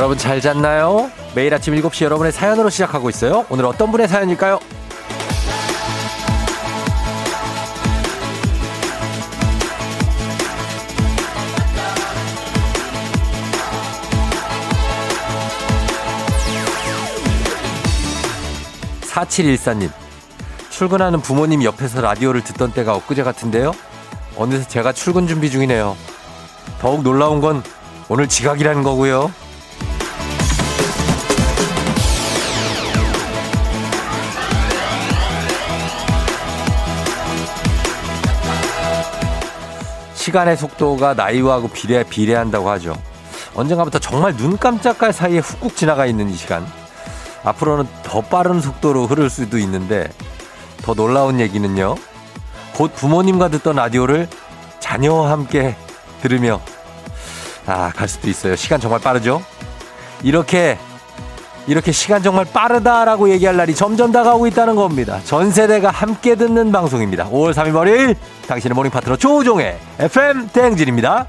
여러분 잘 잤나요? 매일 아침 7시 여러분의 사연으로 시작하고 있어요. 오늘 어떤 분의 사연일까요? 4714님. 출근하는 부모님 옆에서 라디오를 듣던 때가 엊그제 같은데요. 어느새 제가 출근 준비 중이네요. 더욱 놀라운 건 오늘 지각이라는 거고요. 시간의 속도가 나이와 비례, 비례한다고 하죠. 언젠가부터 정말 눈 깜짝할 사이에 훅훅 지나가 있는 이 시간. 앞으로는 더 빠른 속도로 흐를 수도 있는데 더 놀라운 얘기는요. 곧 부모님과 듣던 라디오를 자녀와 함께 들으며 아, 갈 수도 있어요. 시간 정말 빠르죠? 이렇게 이렇게 시간 정말 빠르다라고 얘기할 날이 점점 다가오고 있다는 겁니다. 전 세대가 함께 듣는 방송입니다. 5월 3일 월요일 당신의 모닝 파트너 조우종의 FM 대행진입니다.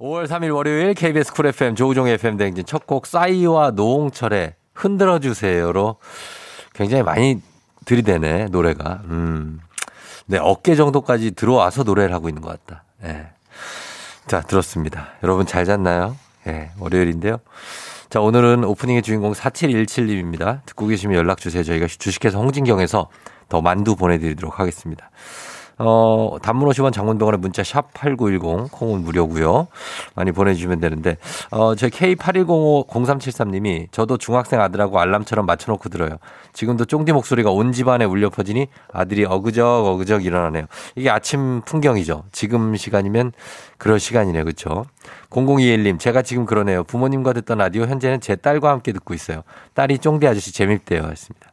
5월 3일 월요일 KBS 쿨 FM 조우종의 FM 대행진 첫 곡 싸이와 노홍철의 흔들어 주세요로 굉장히 많이 들이대네 노래가. 음. 네, 어깨 정도까지 들어와서 노래를 하고 있는 것 같다. 예. 네. 자, 들었습니다. 여러분 잘 잤나요? 예, 네, 월요일인데요. 자, 오늘은 오프닝의 주인공 4717님입니다. 듣고 계시면 연락 주세요. 저희가 주식회사 홍진경에서 더 만두 보내드리도록 하겠습니다. 어, 단문 50원 장문병원의 문자 샵 8910 콩은 무료고요. 많이 보내주시면 되는데 어, 저희 K81050373님이 저도 중학생 아들하고 알람처럼 맞춰놓고 들어요. 지금도 쫑디 목소리가 온 집안에 울려 퍼지니 아들이 어그적 어그적 일어나네요. 이게 아침 풍경이죠. 지금 시간이면 그럴 시간이네요. 그렇죠? 0021님 제가 지금 그러네요. 부모님과 듣던 라디오 현재는 제 딸과 함께 듣고 있어요. 딸이 쫑디 아저씨 재밌대요. 했습니다.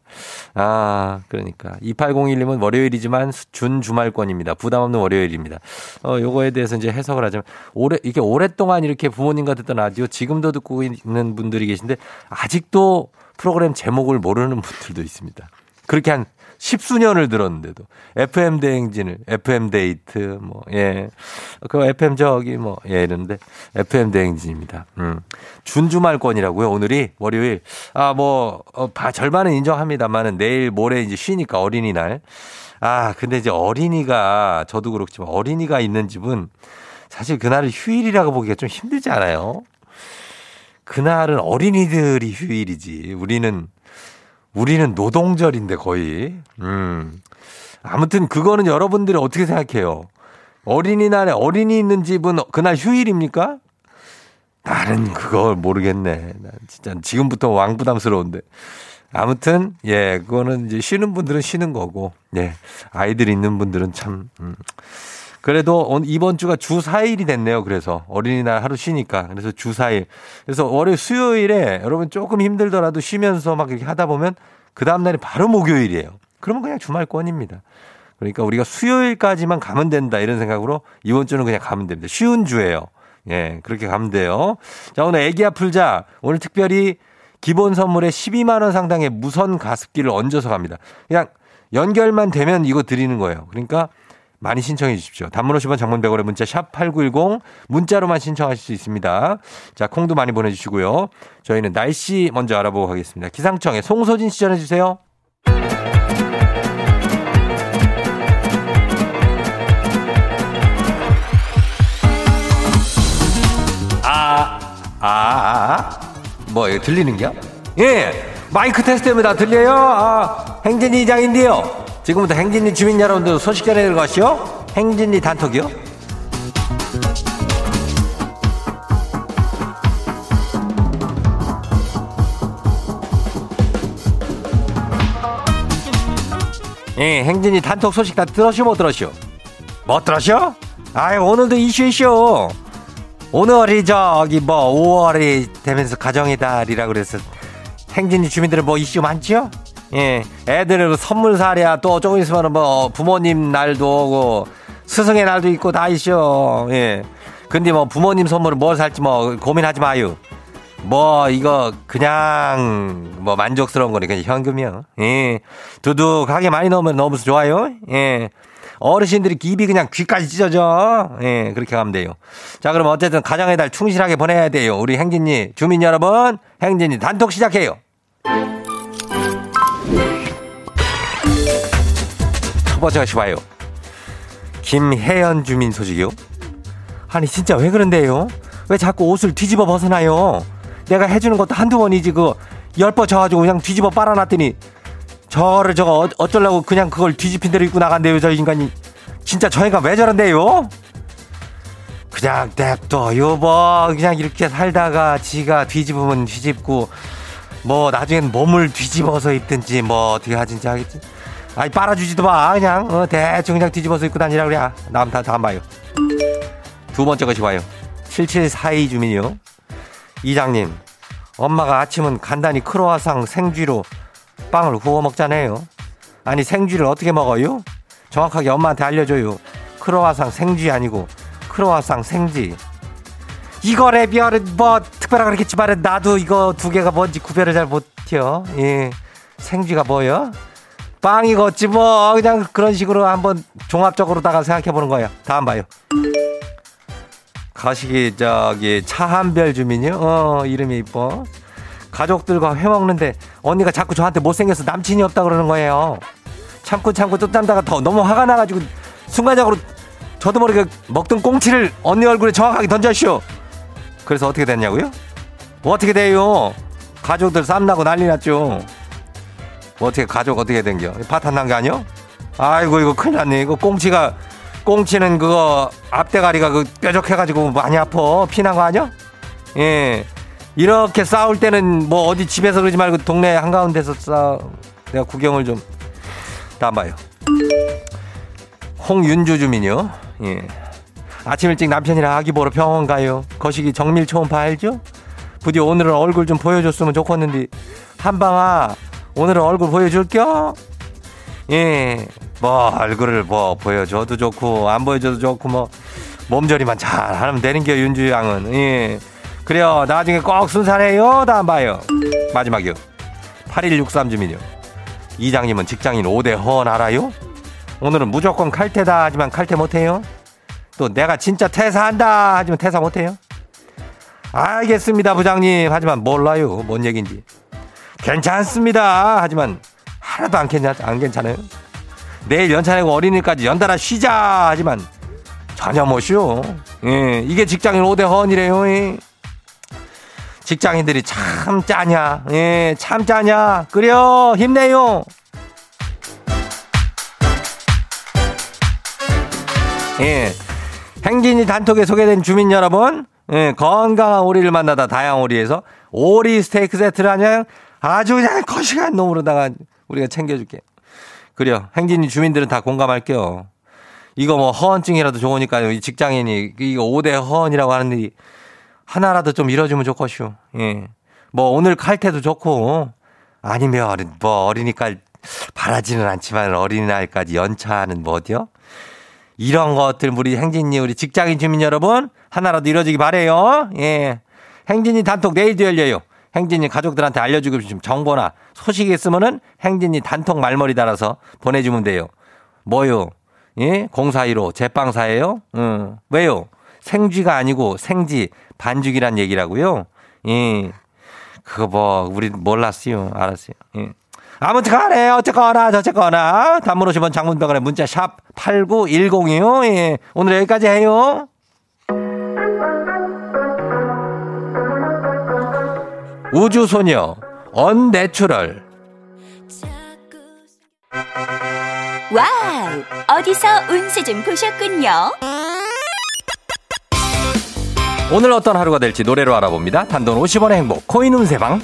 아, 그러니까. 2801님은 월요일이지만 준 주말권입니다. 부담 없는 월요일입니다. 어, 요거에 대해서 이제 해석을 하자면, 오래, 이게 오랫동안 이렇게 부모님과 듣던 라디오 지금도 듣고 있는 분들이 계신데, 아직도 프로그램 제목을 모르는 분들도 있습니다. 그렇게 한 십수년을 들었는데도 FM 대행진을 FM 데이트 뭐 예. 그 FM 저기 뭐 예 이런데 FM 대행진입니다. 음. 준주말권이라고요. 오늘이 월요일. 아 뭐 어, 절반은 인정합니다만은 내일 모레 이제 쉬니까 어린이날. 아, 근데 이제 어린이가 저도 그렇지만 어린이가 있는 집은 사실 그날을 휴일이라고 보기가 좀 힘들지 않아요? 그날은 어린이들이 휴일이지. 우리는 우리는 노동절인데 거의. 음. 아무튼 그거는 여러분들이 어떻게 생각해요? 어린이날에 어린이 있는 집은 그날 휴일입니까? 나는 그걸 모르겠네. 난 진짜 지금부터 왕부담스러운데. 아무튼 예, 그거는 이제 쉬는 분들은 쉬는 거고, 예, 아이들 있는 분들은 참. 음. 그래도 이번 주가 주 4일이 됐네요. 그래서 어린이날 하루 쉬니까. 그래서 주 4일. 그래서 월요일 수요일에 여러분 조금 힘들더라도 쉬면서 막 이렇게 하다 보면 그 다음날이 바로 목요일이에요. 그러면 그냥 주말권입니다. 그러니까 우리가 수요일까지만 가면 된다 이런 생각으로 이번 주는 그냥 가면 됩니다. 쉬운 주예요. 예, 그렇게 가면 돼요. 자, 오늘 애기야 풀자. 오늘 특별히 기본 선물에 12만 원 상당의 무선 가습기를 얹어서 갑니다. 그냥 연결만 되면 이거 드리는 거예요. 그러니까 많이 신청해 주십시오. 단문 50원 장문 100원의 문자 샵 8910 문자로만 신청하실 수 있습니다. 자, 콩도 많이 보내주시고요. 저희는 날씨 먼저 알아보고 가겠습니다. 기상청에 송소진 시 전해 주세요. 아, 아, 아, 아. 뭐, 들리는겨? 예, 마이크 테스트입니다. 들려요? 아, 행진이 이장인데요. 지금부터 행진리 주민 여러분들 소식 전해 들어가시오. 행진리 단톡이요. 예, 행진이 단톡 소식 다 들었슈 못 들었슈? 못 들었슈? 아이 오늘도 이슈 이슈. 오늘이 저기 뭐 5월이 되면서 가정의 달이라 그래서 행진이 주민들은 뭐 이슈 많지요? 예, 애들은 선물 사랴 또 조금 있으면 뭐 부모님 날도 오고 스승의 날도 있고 다 있어. 예. 근데 뭐 부모님 선물을 뭘 살지 뭐 고민하지 마요. 뭐 이거 그냥 뭐 만족스러운 거니까 현금이요. 예. 두둑하게 많이 넣으면 너무 좋아요. 예. 어르신들이 입이 그냥 귀까지 찢어져. 예, 그렇게 가면 돼요. 자, 그럼 어쨌든 가정의 달 충실하게 보내야 돼요. 우리 행진이 주민 여러분, 행진이 단톡 시작해요. 첫 번째가 시와요. 김혜연 주민 소식이요. 아니 진짜 왜 그런데요? 왜 자꾸 옷을 뒤집어 벗어나요? 내가 해주는 것도 한두 번이지 그 열 번 져가지고 그냥 뒤집어 빨아놨더니 저를 저거 어- 어쩌려고 그냥 그걸 뒤집힌 대로 입고 나간대요 저 인간이 진짜 저 인간 왜 저런데요? 그냥 냅둬 여보 그냥 이렇게 살다가 지가 뒤집으면 뒤집고 뭐 나중엔 몸을 뒤집어서 입든지 뭐 어떻게 하든지 하겠지 아이 빨아주지도 마. 그냥 어, 대충 그냥 뒤집어서 입고 다니라 그래. 남 다 다음 봐요. 두 번째 것이 봐요. 7742 주민이요. 이장님 엄마가 아침은 간단히 크로아상 생쥐로 빵을 구워 먹잖아요. 아니 생쥐를 어떻게 먹어요? 정확하게 엄마한테 알려줘요. 크로아상 생쥐 아니고 크로아상 생쥐. 이거래 별은 뭐 특별하게 그렇겠지만 나도 이거 두 개가 뭔지 구별을 잘 못해요. 예. 생쥐가 뭐요? 빵이겠지 뭐 그냥 그런 식으로 한번 종합적으로다가 생각해 보는 거예요. 다음 봐요. 가시기 저기 차한별 주민이요. 어 이름이 이뻐. 가족들과 회 먹는데 언니가 자꾸 저한테 못생겨서 남친이 없다 그러는 거예요. 참고 참고 또 참다가 더 너무 화가 나가지고 순간적으로 저도 모르게 먹던 꽁치를 언니 얼굴에 정확하게 던졌쇼. 그래서 어떻게 됐냐고요? 뭐 어떻게 돼요? 가족들 쌈나고 난리 났죠. 뭐 어떻게 가족 어떻게 된겨? 파탄 난 거 아니요? 아이고 이거 큰일 났네. 이거 꽁치가 꽁치는 그거 앞대가리가 그 뾰족해가지고 많이 아파. 피난 거 아니야? 예. 이렇게 싸울 때는 뭐 어디 집에서 그러지 말고 동네 한가운데서 싸. 내가 구경을 좀. 봐요. 홍윤주 주민요. 예. 아침 일찍 남편이랑 아기 보러 병원 가요. 거시기 정밀 초음파 알죠? 부디 오늘은 얼굴 좀 보여줬으면 좋겠는데 한방아 오늘은 얼굴 보여줄겨? 예, 뭐 얼굴을 뭐 보여줘도 좋고 안 보여줘도 좋고 뭐 몸조리만 잘 하면 되는 겨 윤주 양은. 예. 그래요. 나중에 꼭 순산해요. 다음 봐요. 마지막이요. 8163 주민요. 이장님은 직장인 5대 허언 알아요? 오늘은 무조건 칼퇴다 하지만 칼퇴 못해요? 또 내가 진짜 퇴사한다 하지만 퇴사 못해요? 알겠습니다 부장님. 하지만 몰라요. 뭔 얘기인지 괜찮습니다. 하지만 하나도 안, 괜찮, 안 괜찮아요. 내일 연차 내고 어린이까지 연달아 쉬자. 하지만 전혀 못 쉬어. 예, 이게 직장인 5대 허언이래요. 예. 직장인들이 참 짜냐. 예, 참 짜냐. 그래요. 힘내요. 예. 행진이 단톡에 소개된 주민 여러분, 예, 건강한 오리를 만나다 다양 오리에서 오리 스테이크 세트를 하냐 아주 그냥 거시기한 놈으로다가 우리가 챙겨줄게. 그래요. 행진이 주민들은 다 공감할게요. 이거 뭐 허언증이라도 좋으니까 이 직장인이 이거 5대 허언이라고 하는데 하나라도 좀 이뤄주면 좋겠슈. 예. 뭐 오늘 칼퇴도 좋고 아니면 뭐 어린이날 바라지는 않지만 어린이날까지 연차는 뭐 어디요? 이런 것들 우리 행진이 우리 직장인 주민 여러분 하나라도 이뤄지기 바래요. 예. 행진이 단톡 내일도 열려요. 행진이 가족들한테 알려주고 싶은 정보나 소식이 있으면은 행진이 단톡 말머리 달아서 보내주면 돼요. 뭐요? 예? 0415 제빵사예요? 응. 왜요? 생쥐가 아니고 생지 반죽이란 얘기라고요? 예. 그거 뭐 우리 몰랐어요. 알았어요. 예. 아무튼 간에 어쨌거나 저쨌거나 단문 50원 장문 100원에 문자 샵 8910이요. 예. 오늘 여기까지 해요. 우주소녀 Unnatural 와우! 어디서 운세 좀 보셨군요. 오늘 어떤 하루가 될지 노래로 알아봅니다. 단돈 50원의 행복 코인 운세방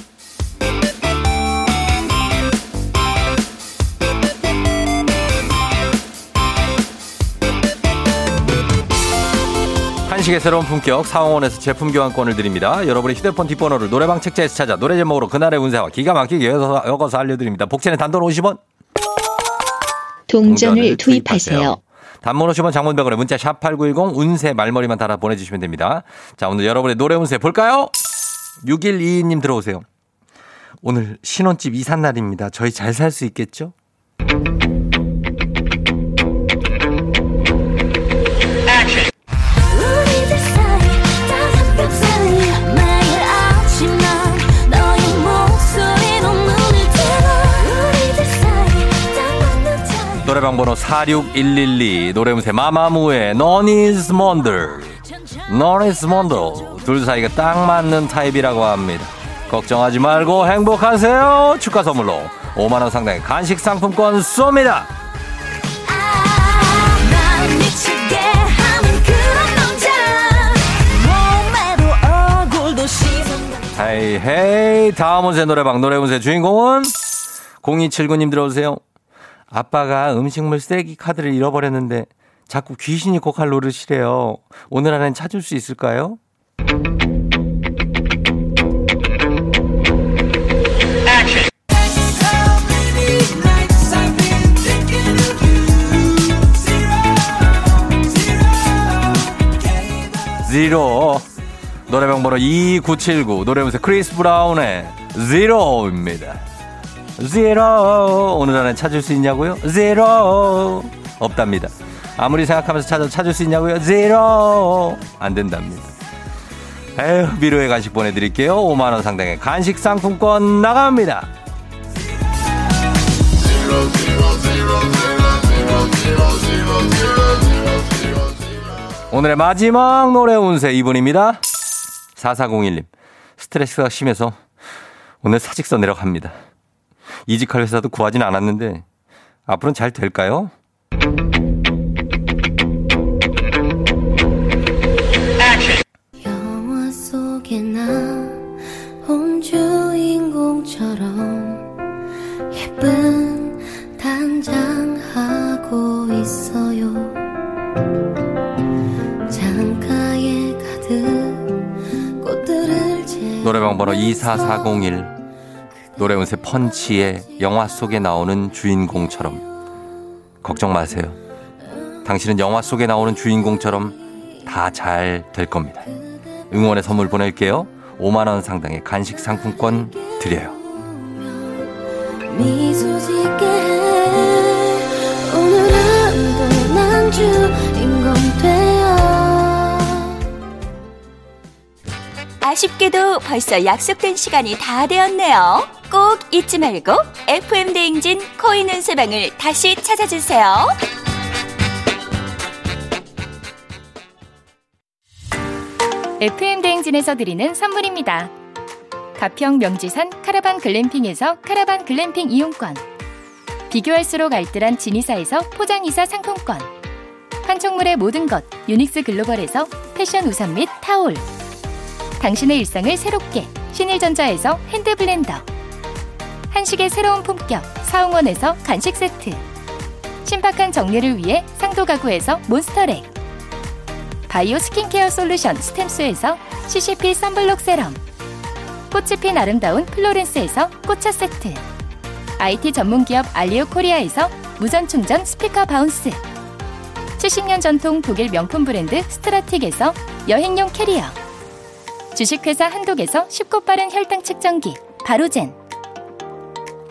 한식의 새로운 품격 사원에서 제품 교환권을 드립니다. 여러분의 휴대폰 뒷번호를 노래방 책자에서 찾아 노래 제목으로 그날의 운세와 기가 막히게 이어서, 이어서 알려드립니다. 복채는 단돈 50원 동전을 투입하세요. 단문 50원 장문병원에 문자 샵 8910 운세 말머리만 달아 보내주시면 됩니다. 자, 오늘 여러분의 노래 운세 볼까요? 6122님 들어오세요. 오늘 신혼집 이삿날입니다. 저희 잘 살 수 있겠죠? 노래방 번호 46112 노래무새 마마무의 Mondel Non is Mondel 둘 사이가 딱 맞는 타입이라고 합니다. 걱정하지 말고 행복하세요. 축하 선물로 5만원 상당의 간식 상품권 쏩니다. 헤이 헤이 다음 운세 노래방 노래 운세 주인공은 0279님 들어오세요. 아빠가 음식물 쓰레기 카드를 잃어버렸는데 자꾸 귀신이 고칼 노릇이래요. 오늘 안엔 찾을 수 있을까요? 지로 노래방 번호 2979 노래무새 크리스 브라운의 지로입니다. 지로 오늘 안에 찾을 수 있냐고요? 지로 없답니다. 아무리 생각하면서 찾아 찾을 수 있냐고요? 지로 안 된답니다. 에휴 미로의 간식 보내드릴게요. 5만 원 상당의 간식 상품권 나갑니다. 오늘의 마지막 노래 운세 이분입니다. 4401님. 스트레스가 심해서 오늘 사직서 내려갑니다. 이직할 회사도 구하진 않았는데 앞으로는 잘 될까요? 영화 속에 나온 주인공처럼 예쁜 단장하고 있어요 창가에 가득 꽃들을 재 노래방 번호 24401 노래 운세 펀치의 영화 속에 나오는 주인공처럼 걱정 마세요. 당신은 영화 속에 나오는 주인공처럼 다 잘 될 겁니다. 응원의 선물 보낼게요. 5만 원 상당의 간식 상품권 드려요. 아쉽게도 벌써 약속된 시간이 다 되었네요. 꼭 잊지 말고 FM 대행진 코인 운세방을 다시 찾아주세요. FM 대행진에서 드리는 선물입니다. 가평 명지산 카라반 글램핑에서 카라반 글램핑 이용권. 비교할수록 알뜰한 진이사에서 포장이사 상품권. 판촉물의 모든 것 유닉스 글로벌에서 패션 우산 및 타올. 당신의 일상을 새롭게 신일전자에서 hand blender. 한식의 새로운 품격 사홍원에서 간식 세트. 신박한 정리를 위해 상도 가구에서 몬스터렉. 바이오 스킨케어 솔루션 스템스에서 CCP 선블록 세럼. 꽃이 핀 아름다운 플로렌스에서 꽃차 세트. IT 전문기업 알리오 코리아에서 무선 충전 스피커 바운스. 70년 전통 독일 명품 브랜드 스트라틱에서 여행용 캐리어. 주식회사 한독에서 쉽고 빠른 혈당 측정기 바로젠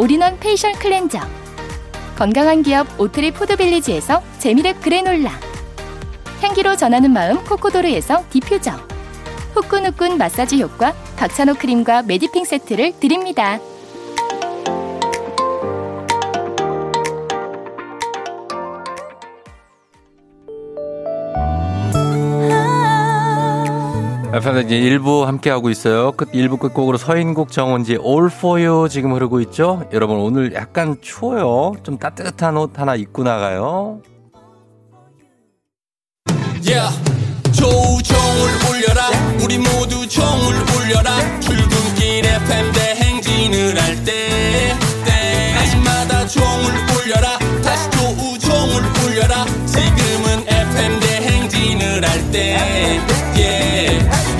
올인원 facial cleanser. 건강한 기업 오트리 푸드빌리지에서 재미랩 그래놀라. 향기로 전하는 마음 코코도르에서 디퓨저 후끈후끈 마사지 효과 박찬호 크림과 메디핑 세트를 드립니다. FM 대행진 1부 함께하고 있어요. 끝 1부 끝곡으로 서인국 정은지 All For You 지금 흐르고 있죠? 여러분 오늘 약간 추워요. 좀 따뜻한 옷 하나 입고 나가요. Yeah. 조종을 울려라 우리 모두 종을 울려라 출근길 FM 대행진을 할때 종을 울려라 다시 조우종을 울려라 지금은 FM 대행진을 할때 yeah.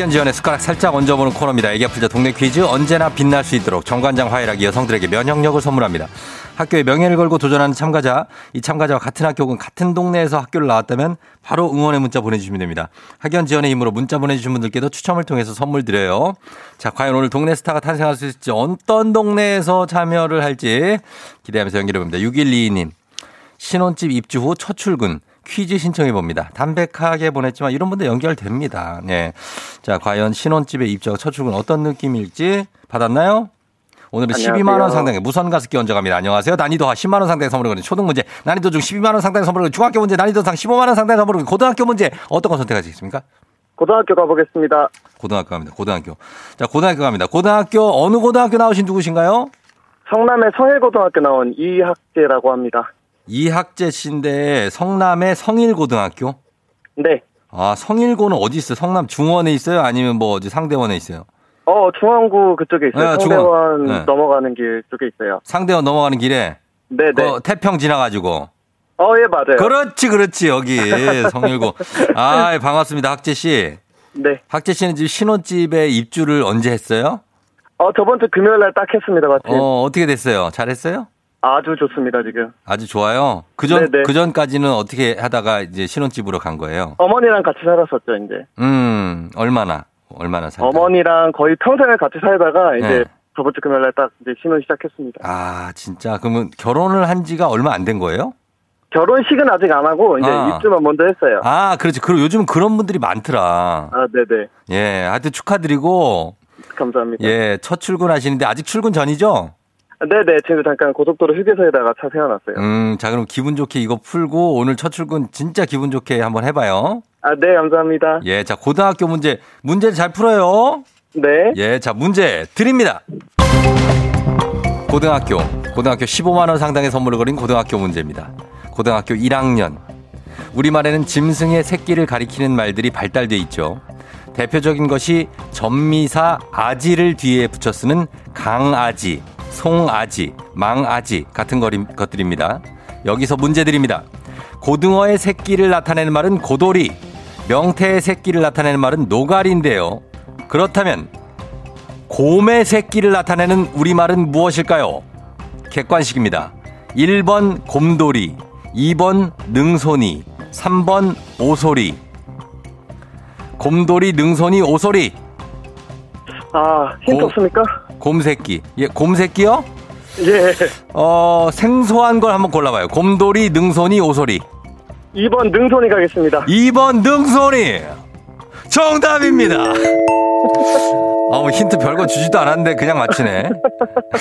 학연 지원의 숟가락 살짝 얹어보는 코너입니다. 애기 아플자 동네 퀴즈 언제나 빛날 수 있도록 정관장 화해락이 여성들에게 면역력을 선물합니다. 학교에 명예를 걸고 도전하는 참가자, 이 참가자와 같은 학교 혹은 같은 동네에서 학교를 나왔다면 바로 응원의 문자 보내주시면 됩니다. 학연 지원의 힘으로 문자 보내주신 분들께도 추첨을 통해서 선물 드려요. 자, 과연 오늘 동네 스타가 탄생할 수 있을지 어떤 동네에서 참여를 할지 기대하면서 연결해봅니다. 6122님. 신혼집 입주 후 첫 출근. 퀴즈 신청해 봅니다. 담백하게 보냈지만 이런 분들 연결됩니다. 네. 자, 과연 신혼집에 첫 출근 어떤 느낌일지 받았나요? 오늘은 안녕하세요. 12만 원 상당의 무선 가습기 얹어갑니다. 안녕하세요. 난이도 하 10만 원 상당의 선물을 거는 초등 문제, 난이도 중 12만 원 상당의 선물을 중학교 문제, 난이도 상 15만 원 상당의 선물을 고등학교 문제 어떤 거 선택하시겠습니까? 고등학교 가보겠습니다. 고등학교 갑니다. 고등학교. 자, 고등학교 갑니다. 고등학교 어느 고등학교 나오신 누구신가요? 성남의 성일고등학교 나온 이학재라고 합니다. 이학재 씨인데 성남의 성일고등학교? 네. 아, 성일고는 어디 있어요? 성남 중원에 있어요? 아니면 뭐 어디 상대원에 있어요? 어, 중앙구 그쪽에 있어요. 네, 성대원 중앙. 네. 넘어가는 길 쪽에 있어요. 상대원 넘어가는 길에 네네. 그 태평 지나가지고 어, 예, 맞아요. 그렇지 그렇지 여기 성일고 아 반갑습니다 학재 씨 네. 학재 씨는 지금 신혼집에 입주를 언제 했어요? 어, 저번 주 금요일 날 딱 했습니다, 마침. 어 어떻게 됐어요? 잘했어요? 아주 좋습니다, 지금. 아주 좋아요. 그전 네네. 그전까지는 어떻게 하다가 이제 신혼집으로 간 거예요? 어머니랑 같이 살았었죠, 이제. 음 얼마나 얼마나 살다? 어머니랑 거의 평생을 같이 살다가 이제 네. 저번 주 금요일 날 딱 이제 신혼 시작했습니다. 아 진짜 그러면 결혼을 한 지가 얼마 안 된 거예요? 결혼식은 아직 안 하고 이제 아. 입주만 먼저 했어요. 아 그렇지. 그리고 요즘 그런 분들이 많더라. 아, 네네. 예, 하여튼 축하드리고 감사합니다. 예, 첫 출근하시는데 아직 출근 전이죠? 네네. 지금 잠깐 고속도로 휴게소에다가 차 세워놨어요. 음, 자, 그럼 기분 좋게 이거 풀고 오늘 첫 출근 진짜 기분 좋게 한번 해봐요. 아, 네, 감사합니다. 예, 자, 고등학교 문제, 문제 잘 풀어요. 네. 예, 자, 문제 드립니다. 고등학교, 고등학교 15만원 상당의 선물을 거린 고등학교 문제입니다. 고등학교 1학년. 우리말에는 짐승의 새끼를 가리키는 말들이 발달돼 있죠. 대표적인 것이 전미사 아지를 뒤에 붙여 쓰는 강아지, 송아지, 망아지 같은 것들입니다. 여기서 문제 드립니다. 고등어의 새끼를 나타내는 말은 고돌이, 명태의 새끼를 나타내는 말은 노가리인데요. 그렇다면 곰의 새끼를 나타내는 우리말은 무엇일까요? 객관식입니다. 1번 곰돌이, 2번 능손이, 3번 오소리. 곰돌이, 능손이, 오소리. 아, 힌트 고- 없습니까? 곰새끼. 예, 곰새끼요? 예. 어, 생소한 걸 한번 골라봐요. 곰돌이, 능손이, 오소리. 2번 능손이 가겠습니다. 2번 능손이. 정답입니다. 어, 뭐 힌트 별거 주지도 않았는데 그냥 맞히네.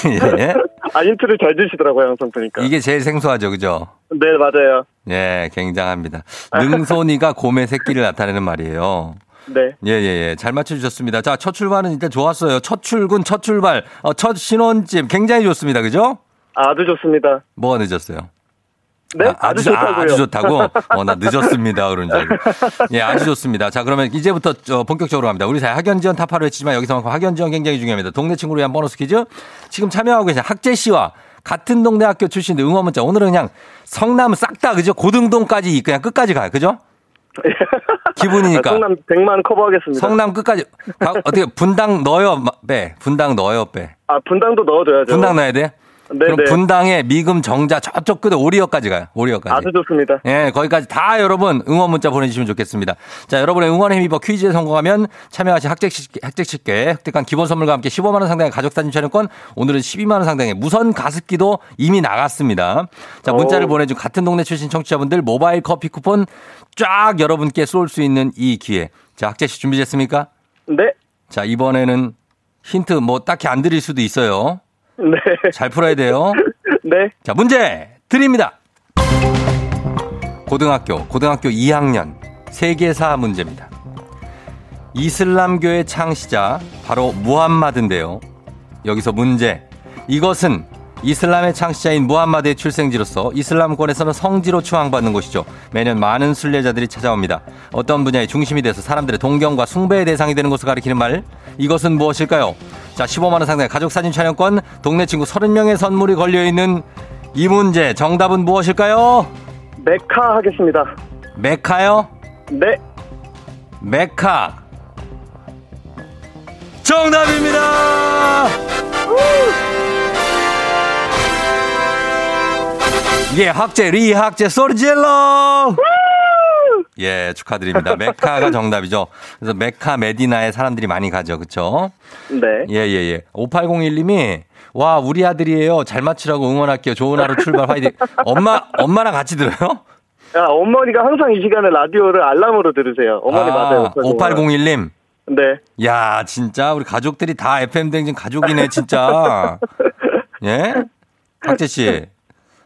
예. 아, 힌트를 잘 주시더라고요, 항상 보니까. 이게 제일 생소하죠, 그죠? 네, 맞아요. 예, 굉장합니다. 능손이가 곰의 새끼를 나타내는 말이에요. 네. 예, 예, 예. 잘 맞춰주셨습니다. 자, 첫 출발은 일단 좋았어요. 첫 출근, 첫 출발, 어, 첫 신혼집 굉장히 좋습니다. 그죠? 아주 좋습니다. 뭐가 늦었어요? 네, 아, 아주 좋- 좋다고요. 아 주 좋다고? 어, 나 늦었습니다. 그런 줄. 예, 아주 좋습니다. 자, 그러면 이제부터 저 본격적으로 갑니다. 우리 사회 학연 지원 타파를 외치지만 여기서만큼 학연 지원 굉장히 중요합니다. 동네 친구를 위한 보너스 퀴즈. 지금 참여하고 계신 학재 씨와 같은 동네 학교 출신들 응원 문자. 오늘은 그냥 성남 싹 다, 그죠? 고등동까지 그냥 끝까지 가요. 그죠? 기분이니까. 아, 성남 100만 커버하겠습니다. 성남 끝까지. 가- 어떻게 분당 넣어요? 마- 빼. 분당 넣어요? 빼. 아, 분당도 넣어줘야죠. 분당 넣어야 돼? 네, 그럼 네. 분당에 미금 정자 저쪽 끝에 오리역까지 가요. 오리역까지. 아주 좋습니다. 예, 거기까지 다 여러분 응원 문자 보내주시면 좋겠습니다. 자, 여러분의 응원에 힘입어 퀴즈에 성공하면 참여하신 학책식, 학책식께 획득한 기본 선물과 함께 15만 원 상당의 가족 사진 촬영권, 오늘은 12만 원 상당의 무선 가습기도 이미 나갔습니다. 자, 문자를 오. 보내준 같은 동네 출신 청취자분들 모바일 커피 쿠폰 쫙 여러분께 쏠 수 있는 이 기회. 자, 학재씨 준비됐습니까? 네. 자, 이번에는 힌트 뭐 딱히 안 드릴 수도 있어요. 네. 잘 풀어야 돼요. 네. 자, 문제 드립니다. 고등학교, 고등학교 2학년 세계사 문제입니다. 이슬람교의 창시자 바로 무함마드인데요. 여기서 문제. 이것은 이슬람의 창시자인 무함마드의 출생지로서 이슬람권에서는 성지로 추앙받는 곳이죠. 매년 많은 순례자들이 찾아옵니다. 어떤 분야의 중심이 돼서 사람들의 동경과 숭배의 대상이 되는 것을 가리키는 말. 이것은 무엇일까요? 자, 15만원 상당의 가족사진 촬영권, 동네 친구 30명의 선물이 걸려있는 이 문제. 정답은 무엇일까요? 메카 하겠습니다. 메카요? 네. 메카. 정답입니다! 예, 학제, 리 학제, 소리 질러! 예, 축하드립니다. 메카가 정답이죠. 그래서 메카 메디나에 사람들이 많이 가죠. 그쵸? 네. 예, 예, 예. 5801님이, 와, 우리 아들이에요. 잘 맞추라고 응원할게요. 좋은 하루 출발 화이팅. 엄마, 엄마랑 같이 들어요? 야, 어머니가 항상 이 시간에 라디오를 알람으로 들으세요. 어머니 맞아요. 5801님. 네. 야, 진짜 우리 가족들이 다 FM 댕진 가족이네, 진짜. 예? 학재 씨.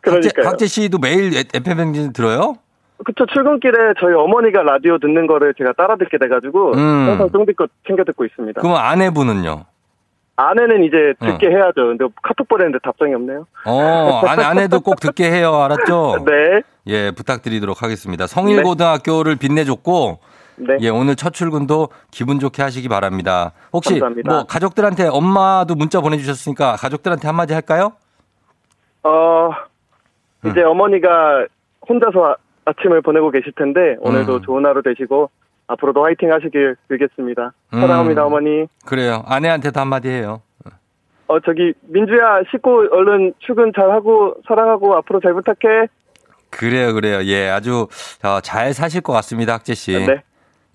학재, 그러니까요. 학재 씨도 매일 FM 댕진 들어요? 그쵸, 출근길에 저희 어머니가 라디오 듣는 거를 제가 따라 듣게 돼가지고, 음. 항상 쫑디껏 챙겨 듣고 있습니다. 그럼 아내분은요? 아내는 이제 듣게 어. 해야죠. 근데 카톡 보냈는데 답장이 없네요. 어, 아내, 아내도 꼭 듣게 해요. 알았죠? 네. 예, 부탁드리도록 하겠습니다. 성일고등학교를 빛내줬고, 네. 예, 오늘 첫 출근도 기분 좋게 하시기 바랍니다. 혹시 감사합니다. 뭐 가족들한테 엄마도 문자 보내주셨으니까 가족들한테 한마디 할까요? 어, 이제 음. 어머니가 혼자서 아- 아침을 보내고 계실 텐데, 오늘도 음. 좋은 하루 되시고, 앞으로도 화이팅 하시길 빌겠습니다. 음. 사랑합니다, 어머니. 그래요. 아내한테도 한마디 해요. 어, 저기, 민주야, 씻고 얼른 출근 잘 하고, 사랑하고, 앞으로 잘 부탁해. 그래요, 그래요. 예, 아주 어, 잘 사실 것 같습니다, 학재 씨. 네.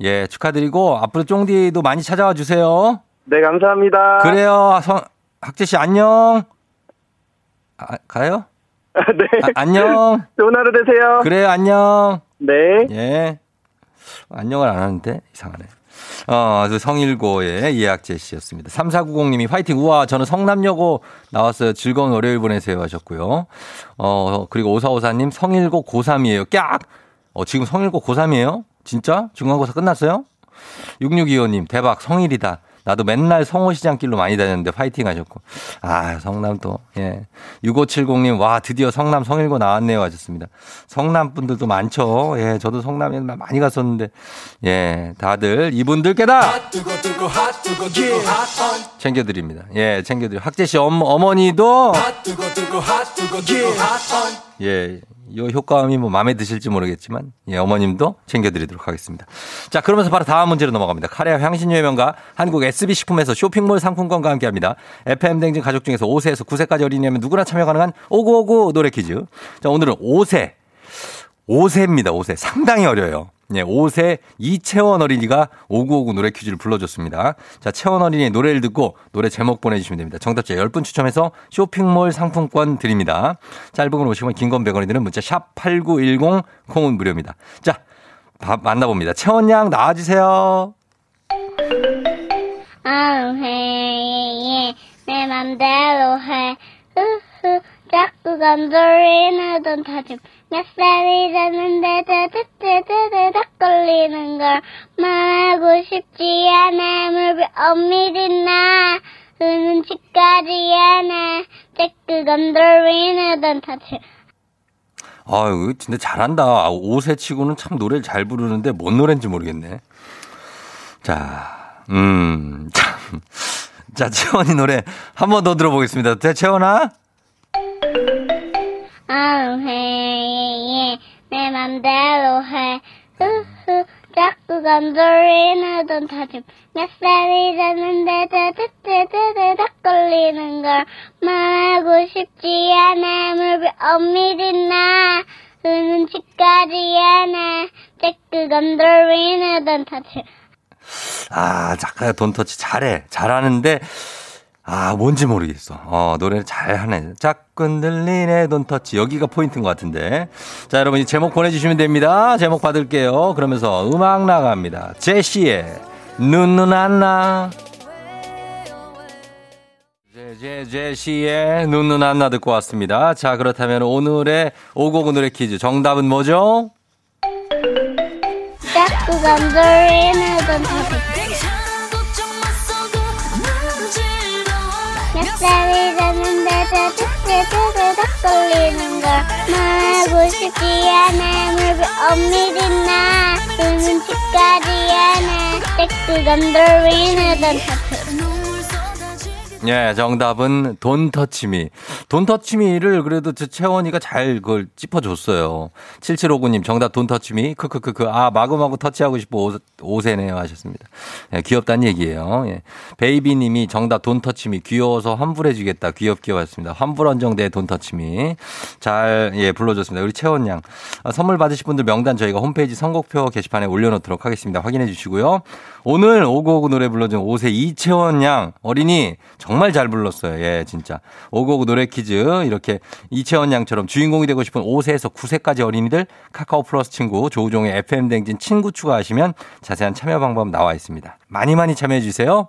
예, 축하드리고 앞으로 쫑디도 많이 찾아와 주세요. 네, 감사합니다. 그래요, 성, 학재 씨 안녕. 아, 가요? 네. 아, 안녕. 좋은 하루 되세요. 그래요, 안녕. 네. 예. 안녕을 안 하는데 이상하네. 어, 그 성일고의 이학재 씨였습니다. 3490님이 화이팅! 우와, 저는 성남여고 나왔어요. 즐거운 월요일 보내세요 하셨고요. 어, 그리고 5454님 성일고 고3이에요. 깍! 어, 지금 성일고 고3이에요? 진짜? 중간고사 끝났어요? 6625님, 대박, 성일이다. 나도 맨날 성호시장길로 많이 다녔는데 파이팅 하셨고. 아, 성남 또, 예. 6570님, 와, 드디어 성남 성일고 나왔네요 하셨습니다. 성남 분들도 많죠. 예, 저도 성남에 많이 갔었는데, 예, 다들 이분들께다! 챙겨드립니다. 예, 챙겨드려. 학재씨 어머, 어머니도, 핫 예, 이 효과음이 뭐 마음에 드실지 모르겠지만, 예, 어머님도 챙겨드리도록 하겠습니다. 자, 그러면서 바로 다음 문제로 넘어갑니다. 카레와 향신료의 명가 한국 SB식품에서 쇼핑몰 상품권과 함께 합니다. FM댕진 가족 중에서 5세에서 9세까지 어린이라면 누구나 참여 가능한 오구오구 노래 퀴즈. 자, 오늘은 5세. 5세입니다, 5세. 상당히 어려요. 예, 5세 이채원 어린이가 오구오구 노래 퀴즈를 불러줬습니다. 자, 채원 어린이의 노래를 듣고 노래 제목 보내주시면 됩니다. 정답자 10분 추첨해서 쇼핑몰 상품권 드립니다. 짧은 건 50원, 긴건 100원이 드는 문자 샵 8910 콩은 무료입니다. 자, 바- 만나봅니다. 채원 양 나와주세요. 아, 해, 내 맘대로 해. 으흐, 자꾸 건드리는 돈 타집. 몇 살이 됐는데, 다 걸리는 걸 말하고 싶지 않아. 물비 엄밀히 나. 흐는 짓까지 않아. 자꾸 건드리는 돈 타집. 아유, 진짜 잘한다. 옷에 치고는 참 노래를 잘 부르는데 뭔 노래인지 모르겠네. 자, 음, 참. 자, 채원이 노래 한 번 더 들어보겠습니다. 자, 채원아? 앙해 내 맘대로 해. 흐흐 자꾸 건드리는 다짐. 몇 살이 됐는데 드드드드드 닥 걸리는 걸 말하고 싶지 않아. 물비 엄밀히 나 눈치까지 않아. 자꾸 건드리는 다짐. 아, 작가야 돈 터치 잘해. 잘하는데, 아, 뭔지 모르겠어. 어, 노래를 잘 하네. 자꾸 들리네 돈터치. 여기가 포인트인 것 같은데. 자, 여러분, 이 제목 보내주시면 됩니다. 제목 받을게요. 그러면서 음악 나갑니다. 제시의 눈눈 안나. 제, 제시의 눈눈 안나 듣고 왔습니다. 자, 그렇다면 오늘의 오곡 오늘의 퀴즈. 정답은 뭐죠? 자꾸 다짐 몇 살이 됐는데 드드드드닥 걸리는 걸 말하고 싶지 않아 물비 엄밀히 나 눈치까지 않아 자꾸 건드리는 다짐 예, 정답은 돈 터치미. 돈터치미를 그래도 저 채원이가 잘 그걸 짚어줬어요. 7759님, 정답 돈터치미. 크크크크. 아, 마구마구 터치하고 싶어 오, 오세네요. 하셨습니다. 예, 귀엽다는 얘기예요. 예. 베이비님이 정답 돈터치미. 귀여워서 환불해주겠다. 귀엽게 왔습니다. 환불 언정대 돈터치미. 잘, 예, 불러줬습니다. 우리 채원 양. 아, 선물 받으실 분들 명단 저희가 홈페이지 선곡표 게시판에 올려놓도록 하겠습니다. 확인해 주시고요. 오늘 오고오고 노래 불러준 오세 이채원 양 어린이 정말 잘 불렀어요. 예, 진짜. 오고오고 노래 퀴즈 이렇게 이채원 양처럼 주인공이 되고 싶은 5세에서 9세까지 어린이들 카카오 플러스 친구 조우종의 FM 댕진 친구 추가하시면 자세한 참여 방법 나와 있습니다. 많이 많이 참여해 주세요.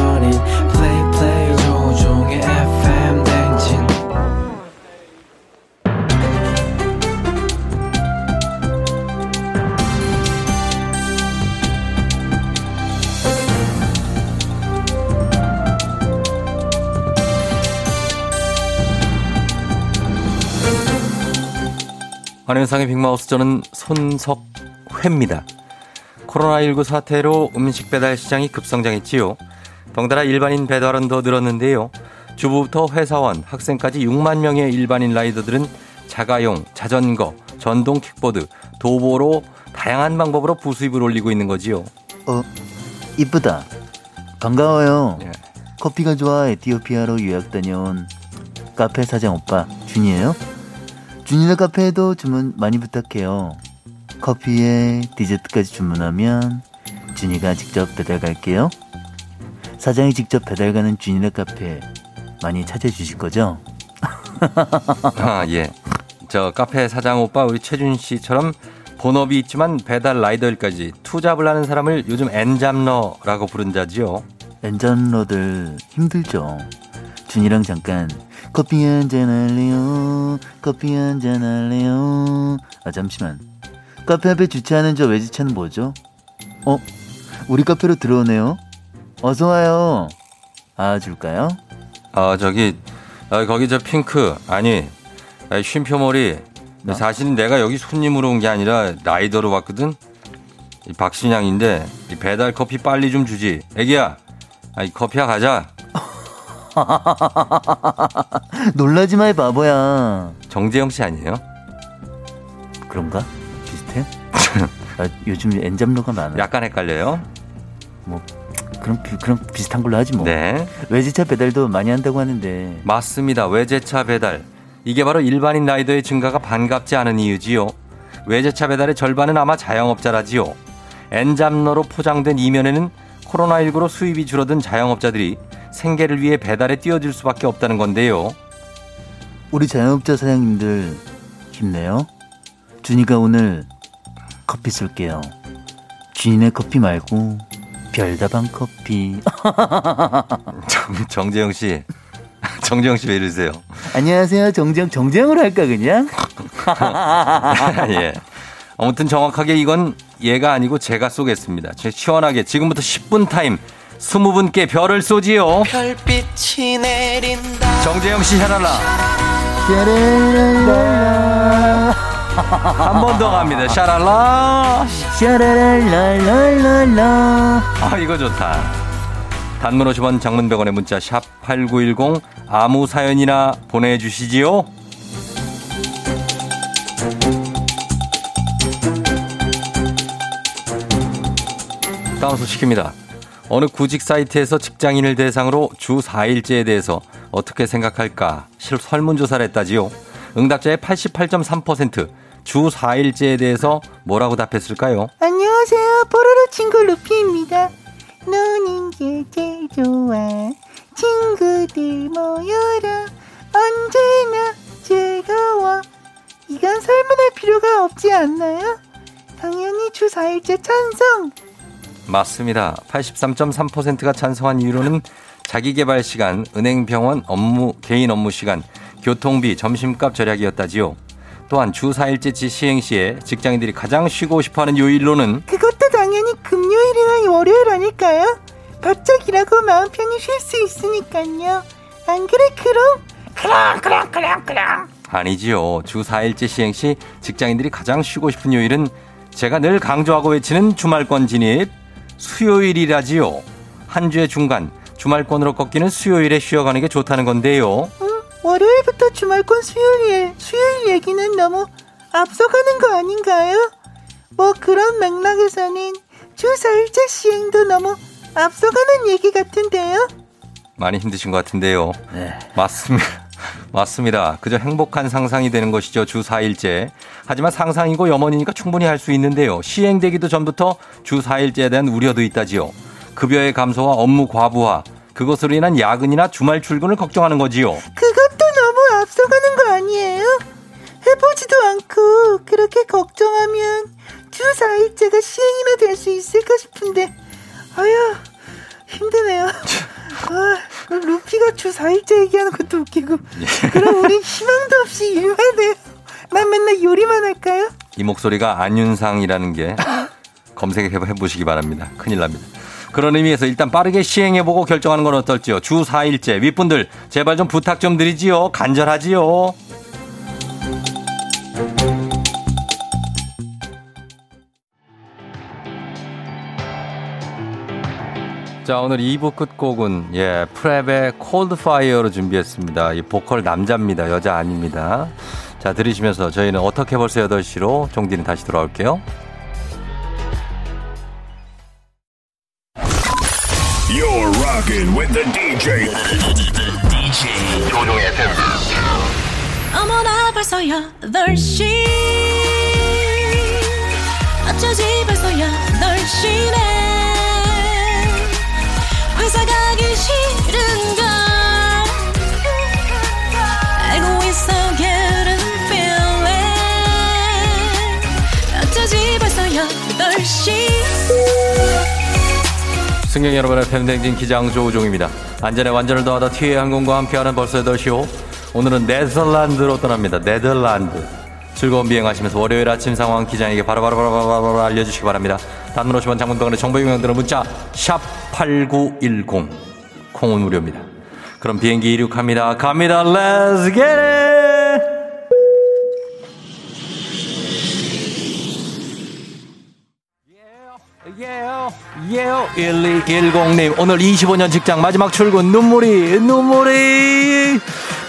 안현상의 빅마우스 저는 손석회입니다. 코로나19 사태로 음식 배달 시장이 급성장했지요. 덩달아 일반인 배달은 더 늘었는데요. 주부부터 회사원, 학생까지 6만 명의 일반인 라이더들은 자가용, 자전거, 전동 킥보드, 도보로 다양한 방법으로 부수입을 올리고 있는 거지요. 어, 이쁘다. 반가워요. 예. 커피가 좋아 에티오피아로 유학 다녀온 카페 사장 오빠 준이에요. 준이네 카페에도 주문 많이 부탁해요. 커피에 디저트까지 주문하면 준이가 직접 배달 갈게요. 사장이 직접 배달 가는 준이네 카페 많이 찾아주실 거죠? 아, 예. 저 카페 사장 오빠 우리 최준 씨처럼 본업이 있지만 배달 라이더일까지 투잡을 하는 사람을 요즘 엔잡러라고 부른 자지요. 엔전러들 힘들죠. 준이랑 잠깐 커피 한잔 할래요. 커피 한잔 할래요. 아 잠시만. 카페 앞에 주차하는 저 외제차는 뭐죠? 어? 우리 카페로 들어오네요. 어서 와요. 아 줄까요? 아 저기 아, 거기 저 핑크 아니 아, 쉼표머리 나? 사실은 내가 여기 손님으로 온 게 아니라 라이더로 왔거든. 이 박신양인데 이 배달 커피 빨리 좀 주지. 애기야, 아, 이 커피야 가자. 놀라지 마, 이 바보야. 정재영 씨 아니에요? 그런가? 비슷해? 아, 요즘 N잡러가 많아. 약간 헷갈려요. 뭐 그럼 비, 그럼 비슷한 걸로 하지 뭐. 네, 외제차 배달도 많이 한다고 하는데 맞습니다. 외제차 배달. 이게 바로 일반인 라이더의 증가가 반갑지 않은 이유지요. 외제차 배달의 절반은 아마 자영업자라지요. 엔잡러로 포장된 이면에는 코로나19로 수입이 줄어든 자영업자들이 생계를 위해 배달에 뛰어들 수밖에 없다는 건데요. 우리 자영업자 사장님들 힘내요. 준이가 오늘 커피 쏠게요. 준이네 커피 말고 별다방 커피. 정, 정재영 씨. 정재영 씨 왜 이러세요? 안녕하세요. 정재영, 정재영으로 할까, 그냥? 예. 아무튼 정확하게 이건 얘가 아니고 제가 쏘겠습니다. 제 시원하게 지금부터 10분 타임 20분께 별을 쏘지요. 별빛이 내린다. 정재영 씨 샤랄라. 샤랄랄라. 한 번 더 갑니다. 샤랄라. 샤랄랄랄랄라. 아, 이거 좋다. 단문 50원 장문 100원의 문자 샵 8910 아무 사연이나 보내주시지요. 다음 소식입니다. 어느 구직 사이트에서 직장인을 대상으로 주 4일제에 대해서 어떻게 생각할까 실 설문조사를 했다지요. 응답자의 88.3%, 주 4일제에 대해서 뭐라고 답했을까요? 안녕하세요. 뽀로로 친구 루피입니다. 노는 게 제일 좋아. 친구들 모여라. 언제나 즐거워. 이건 설문할 필요가 없지 않나요? 당연히 주 4일째 찬성. 맞습니다. 83.3%가 찬성한 이유로는 자기개발 시간, 은행 병원 업무, 개인 업무 시간, 교통비, 점심값 절약이었다지요. 또한 주 4일째 시행 시에 직장인들이 가장 쉬고 싶어하는 요일로는 그것도 당연히 금요일이나 월요일 아닐까요? 바짝 일하고 마음 편히 쉴 수 있으니까요. 안 그래 그럼? 그럼 그럼 그럼 그럼. 아니지요. 주 4일째 시행 시 직장인들이 가장 쉬고 싶은 요일은 제가 늘 강조하고 외치는 주말권 진입 수요일이라지요. 한 주의 중간 주말권으로 꺾이는 수요일에 쉬어가는 게 좋다는 건데요. 응? 월요일부터 주말권 수요일 수요일 얘기는 너무 앞서가는 거 아닌가요? 뭐 그런 맥락에서는 주 4일째 시행도 너무 앞서가는 얘기 같은데요. 많이 힘드신 것 같은데요. 네. 맞습니다. 맞습니다. 그저 행복한 상상이 되는 것이죠. 주 4일째. 하지만 상상이고 염원이니까 충분히 할 수 있는데요. 시행되기도 전부터 주 4일째에 대한 우려도 있다지요. 급여의 감소와 업무 과부하, 그것으로 인한 야근이나 주말 출근을 걱정하는 거지요. 그것도 너무 앞서가는 거 아니에요? 해보지도 않고 그렇게 걱정하면 주 4일째가 시행이나 될 수 있을까 싶은데 아휴 힘드네요. 아, 루피가 주 4일째 얘기하는 것도 웃기고 그럼 우리 희망도 없이 일만 해요. 난 맨날 요리만 할까요? 이 목소리가 안윤상이라는 게 검색해 보시기 바랍니다. 큰일 납니다. 그런 의미에서 일단 빠르게 시행해보고 결정하는 건 어떨지요. 주 4일째 윗분들 제발 좀 부탁 좀 드리지요. 간절하지요. 자, 오늘 2부 끝곡은, 예, 프랩의 콜드파이어로 준비했습니다. 이 보컬 남자입니다. 여자 아닙니다. 자, 들으시면서 저희는 어떻게 벌써 8시로 종디는 다시 돌아올게요. You're rocking with the DJ. the DJ. 조종의 FM. 어머나 벌써 8시 어쩌지 벌써 8시네 회사 가기 싫은 걸 알고 있어 getting feeling 어쩌지 벌써 8시 승객 여러분의 팬댕진 기장 조우종입니다. 안전에 완전을 더하다 티웨이 항공과 함께하는 벌써 8시오. 오늘은 네덜란드로 떠납니다. 네덜란드. 즐거운 비행하시면서 월요일 아침 상황 기장에게 바로바로바로바로 알려주시기 바랍니다. 단문 50원 장문병원의 정보 유명들은 문자 샵8910 콩은 무료입니다. 그럼 비행기 이륙합니다. 갑니다. Let's! 예요, 예요. 1210님, 오늘 25년 직장 마지막 출근, 눈물이, 눈물이.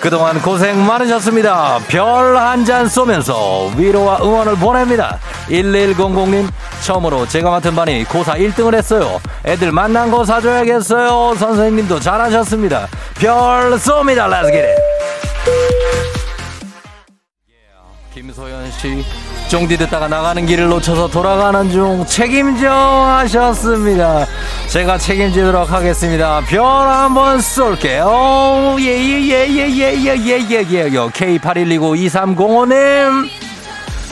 그동안 고생 많으셨습니다. 별 한 잔 쏘면서 위로와 응원을 보냅니다. 1100님, 처음으로 제가 맡은 반이 고사 1등을 했어요. 애들 만난 거 사줘야겠어요. 선생님도 잘하셨습니다. 별 쏩니다. Let's. 김소연 씨, 쫑디 듣다가 나가는 길을 놓쳐서 돌아가는 중 책임져 하셨습니다. 제가 책임지도록 하겠습니다. 별 한번 쏠게요. 예, 예, 예, 예, 예, 예, 예, 예, 예, 예. K81292305님.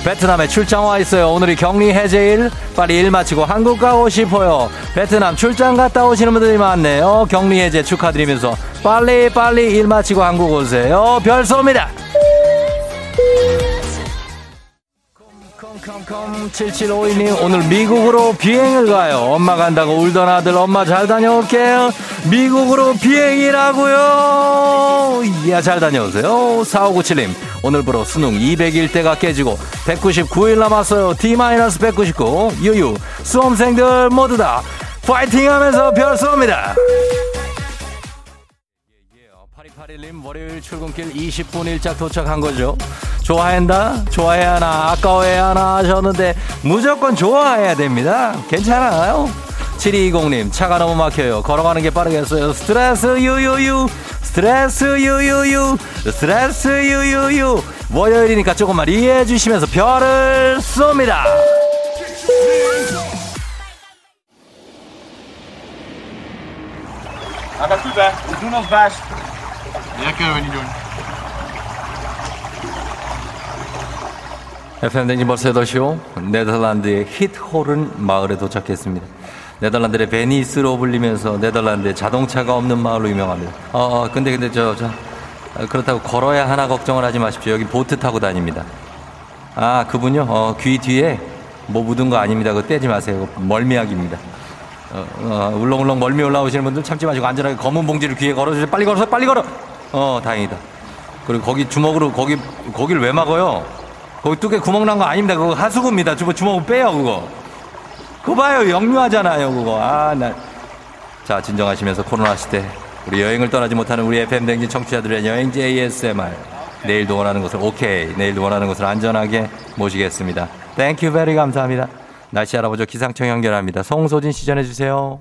베트남에 출장 와 있어요. 오늘이 격리 해제일. 빨리 일 마치고 한국 가고 싶어요. 베트남 출장 갔다 오시는 분들이 많네요. 격리 해제 축하드리면서 빨리 빨리 일 마치고 한국 오세요. 별 쏩니다. 컴컴 7752님 오늘 미국으로 비행을 가요. 엄마 간다고 울던 아들 엄마 잘 다녀올게요. 미국으로 비행이라고요. 이야 잘 다녀오세요. 4597님 오늘부로 수능 201대가 깨지고 199일 남았어요. D-199 유유 수험생들 모두 다 파이팅 하면서 별 쏩니다. 8281님 월요일 출근길 20분 일찍 도착한 거죠. 좋아한다? 좋아해야 하나? 아까워해야 하나? 하셨는데 무조건 좋아해야 됩니다. 괜찮아요. 7220님 차가 너무 막혀요. 걸어가는 게 빠르겠어요. 스트레스 유유유 스트레스 유유유 스트레스 유유유 월요일이니까 조금만 이해해 주시면서 별을 쏩니다. Doen ons best. FM 댕진 벌써 8시오. 네덜란드의 히트홀은 마을에 도착했습니다. 네덜란드의 베니스로 불리면서 네덜란드의 자동차가 없는 마을로 유명합니다. 어, 어 근데, 근데, 저, 저, 어, 그렇다고 걸어야 하나 걱정을 하지 마십시오. 여기 보트 타고 다닙니다. 아, 그분요? 어, 귀 뒤에 뭐 묻은 거 아닙니다. 그거 떼지 마세요. 멀미약입니다. 어, 어, 울렁울렁 멀미 올라오시는 분들 참지 마시고 안전하게 검은 봉지를 귀에 걸어주세요. 빨리 걸어서 빨리 걸어! 어, 다행이다. 그리고 거기 주먹으로 거기, 거기를 왜 막어요? 거기 뚜개 구멍 난 거 아닙니다. 그거 하수구입니다. 주먹, 주먹을 빼요, 그거. 그거 봐요. 역류하잖아요, 그거. 아, 나. 자, 진정하시면서 코로나 시대. 우리 여행을 떠나지 못하는 우리 FM댕진 청취자들의 여행지 ASMR. 내일도 원하는 곳을, 오케이. 내일도 원하는 곳을 안전하게 모시겠습니다. Thank you very 감사합니다. 날씨 알아보죠. 기상청 연결합니다. 송소진 씨 전해 주세요.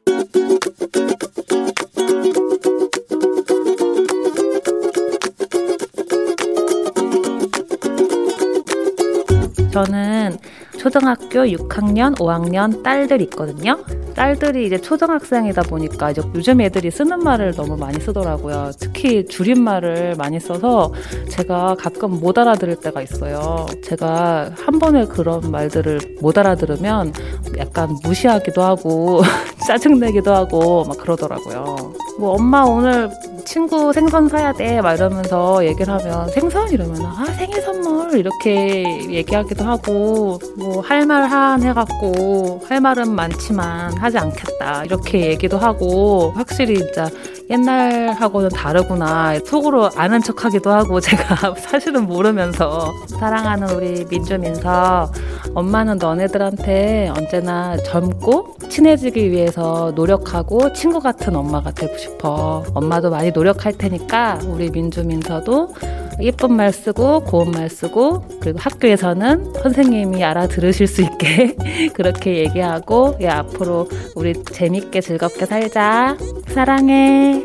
저는 초등학교 6학년, 5학년 딸들 있거든요. 딸들이 이제 초등학생이다 보니까 이제 요즘 애들이 쓰는 말을 너무 많이 쓰더라고요. 특히 줄임말을 많이 써서 제가 가끔 못 알아들을 때가 있어요. 제가 한 번에 그런 말들을 못 알아들으면 약간 무시하기도 하고 짜증내기도 하고 막 그러더라고요. 뭐 엄마 오늘 친구 생선 사야 돼 막 이러면서 얘기를 하면 생선? 이러면 아 생일 선물 이렇게 얘기하기도 하고 뭐 할 말 한 해갖고 할 말은 많지만 하지 않겠다 이렇게 얘기도 하고 확실히 진짜 옛날하고는 다르구나 속으로 아는 척 하기도 하고 제가 사실은 모르면서. 사랑하는 우리 민주 민서 엄마는 너네들한테 언제나 젊고 친해지기 위해서 노력하고 친구 같은 엄마가 되고 싶어. 엄마도 많이 노 력할 테니까 우리 민주민서도 예쁜 말 쓰고 고운 말 쓰고 그리고 학교에서는 선생님이 알아들으실 수 있게 그렇게 얘기하고 야 앞으로 우리 재밌게 즐겁게 살자 사랑해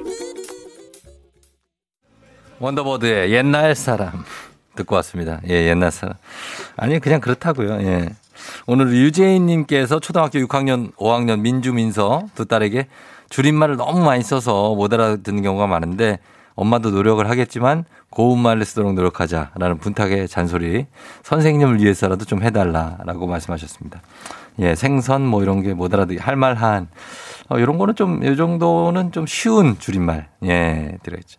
원더보드의 옛날 사람 듣고 왔습니다. 예, 옛날 사람. 아니 그냥 그렇다고요. 예. 오늘 유재인 님께서 초등학교 6학년, 5학년 민주민서 두 딸에게 줄임말을 너무 많이 써서 못 알아듣는 경우가 많은데 엄마도 노력을 하겠지만 고운 말을 쓰도록 노력하자라는 분탁의 잔소리 선생님을 위해서라도 좀 해달라라고 말씀하셨습니다. 예, 생선 뭐 이런 게 못 알아듣기 할말 한. 어, 이런 거는 좀, 이 정도는 좀 쉬운 줄임말. 예, 들어있죠.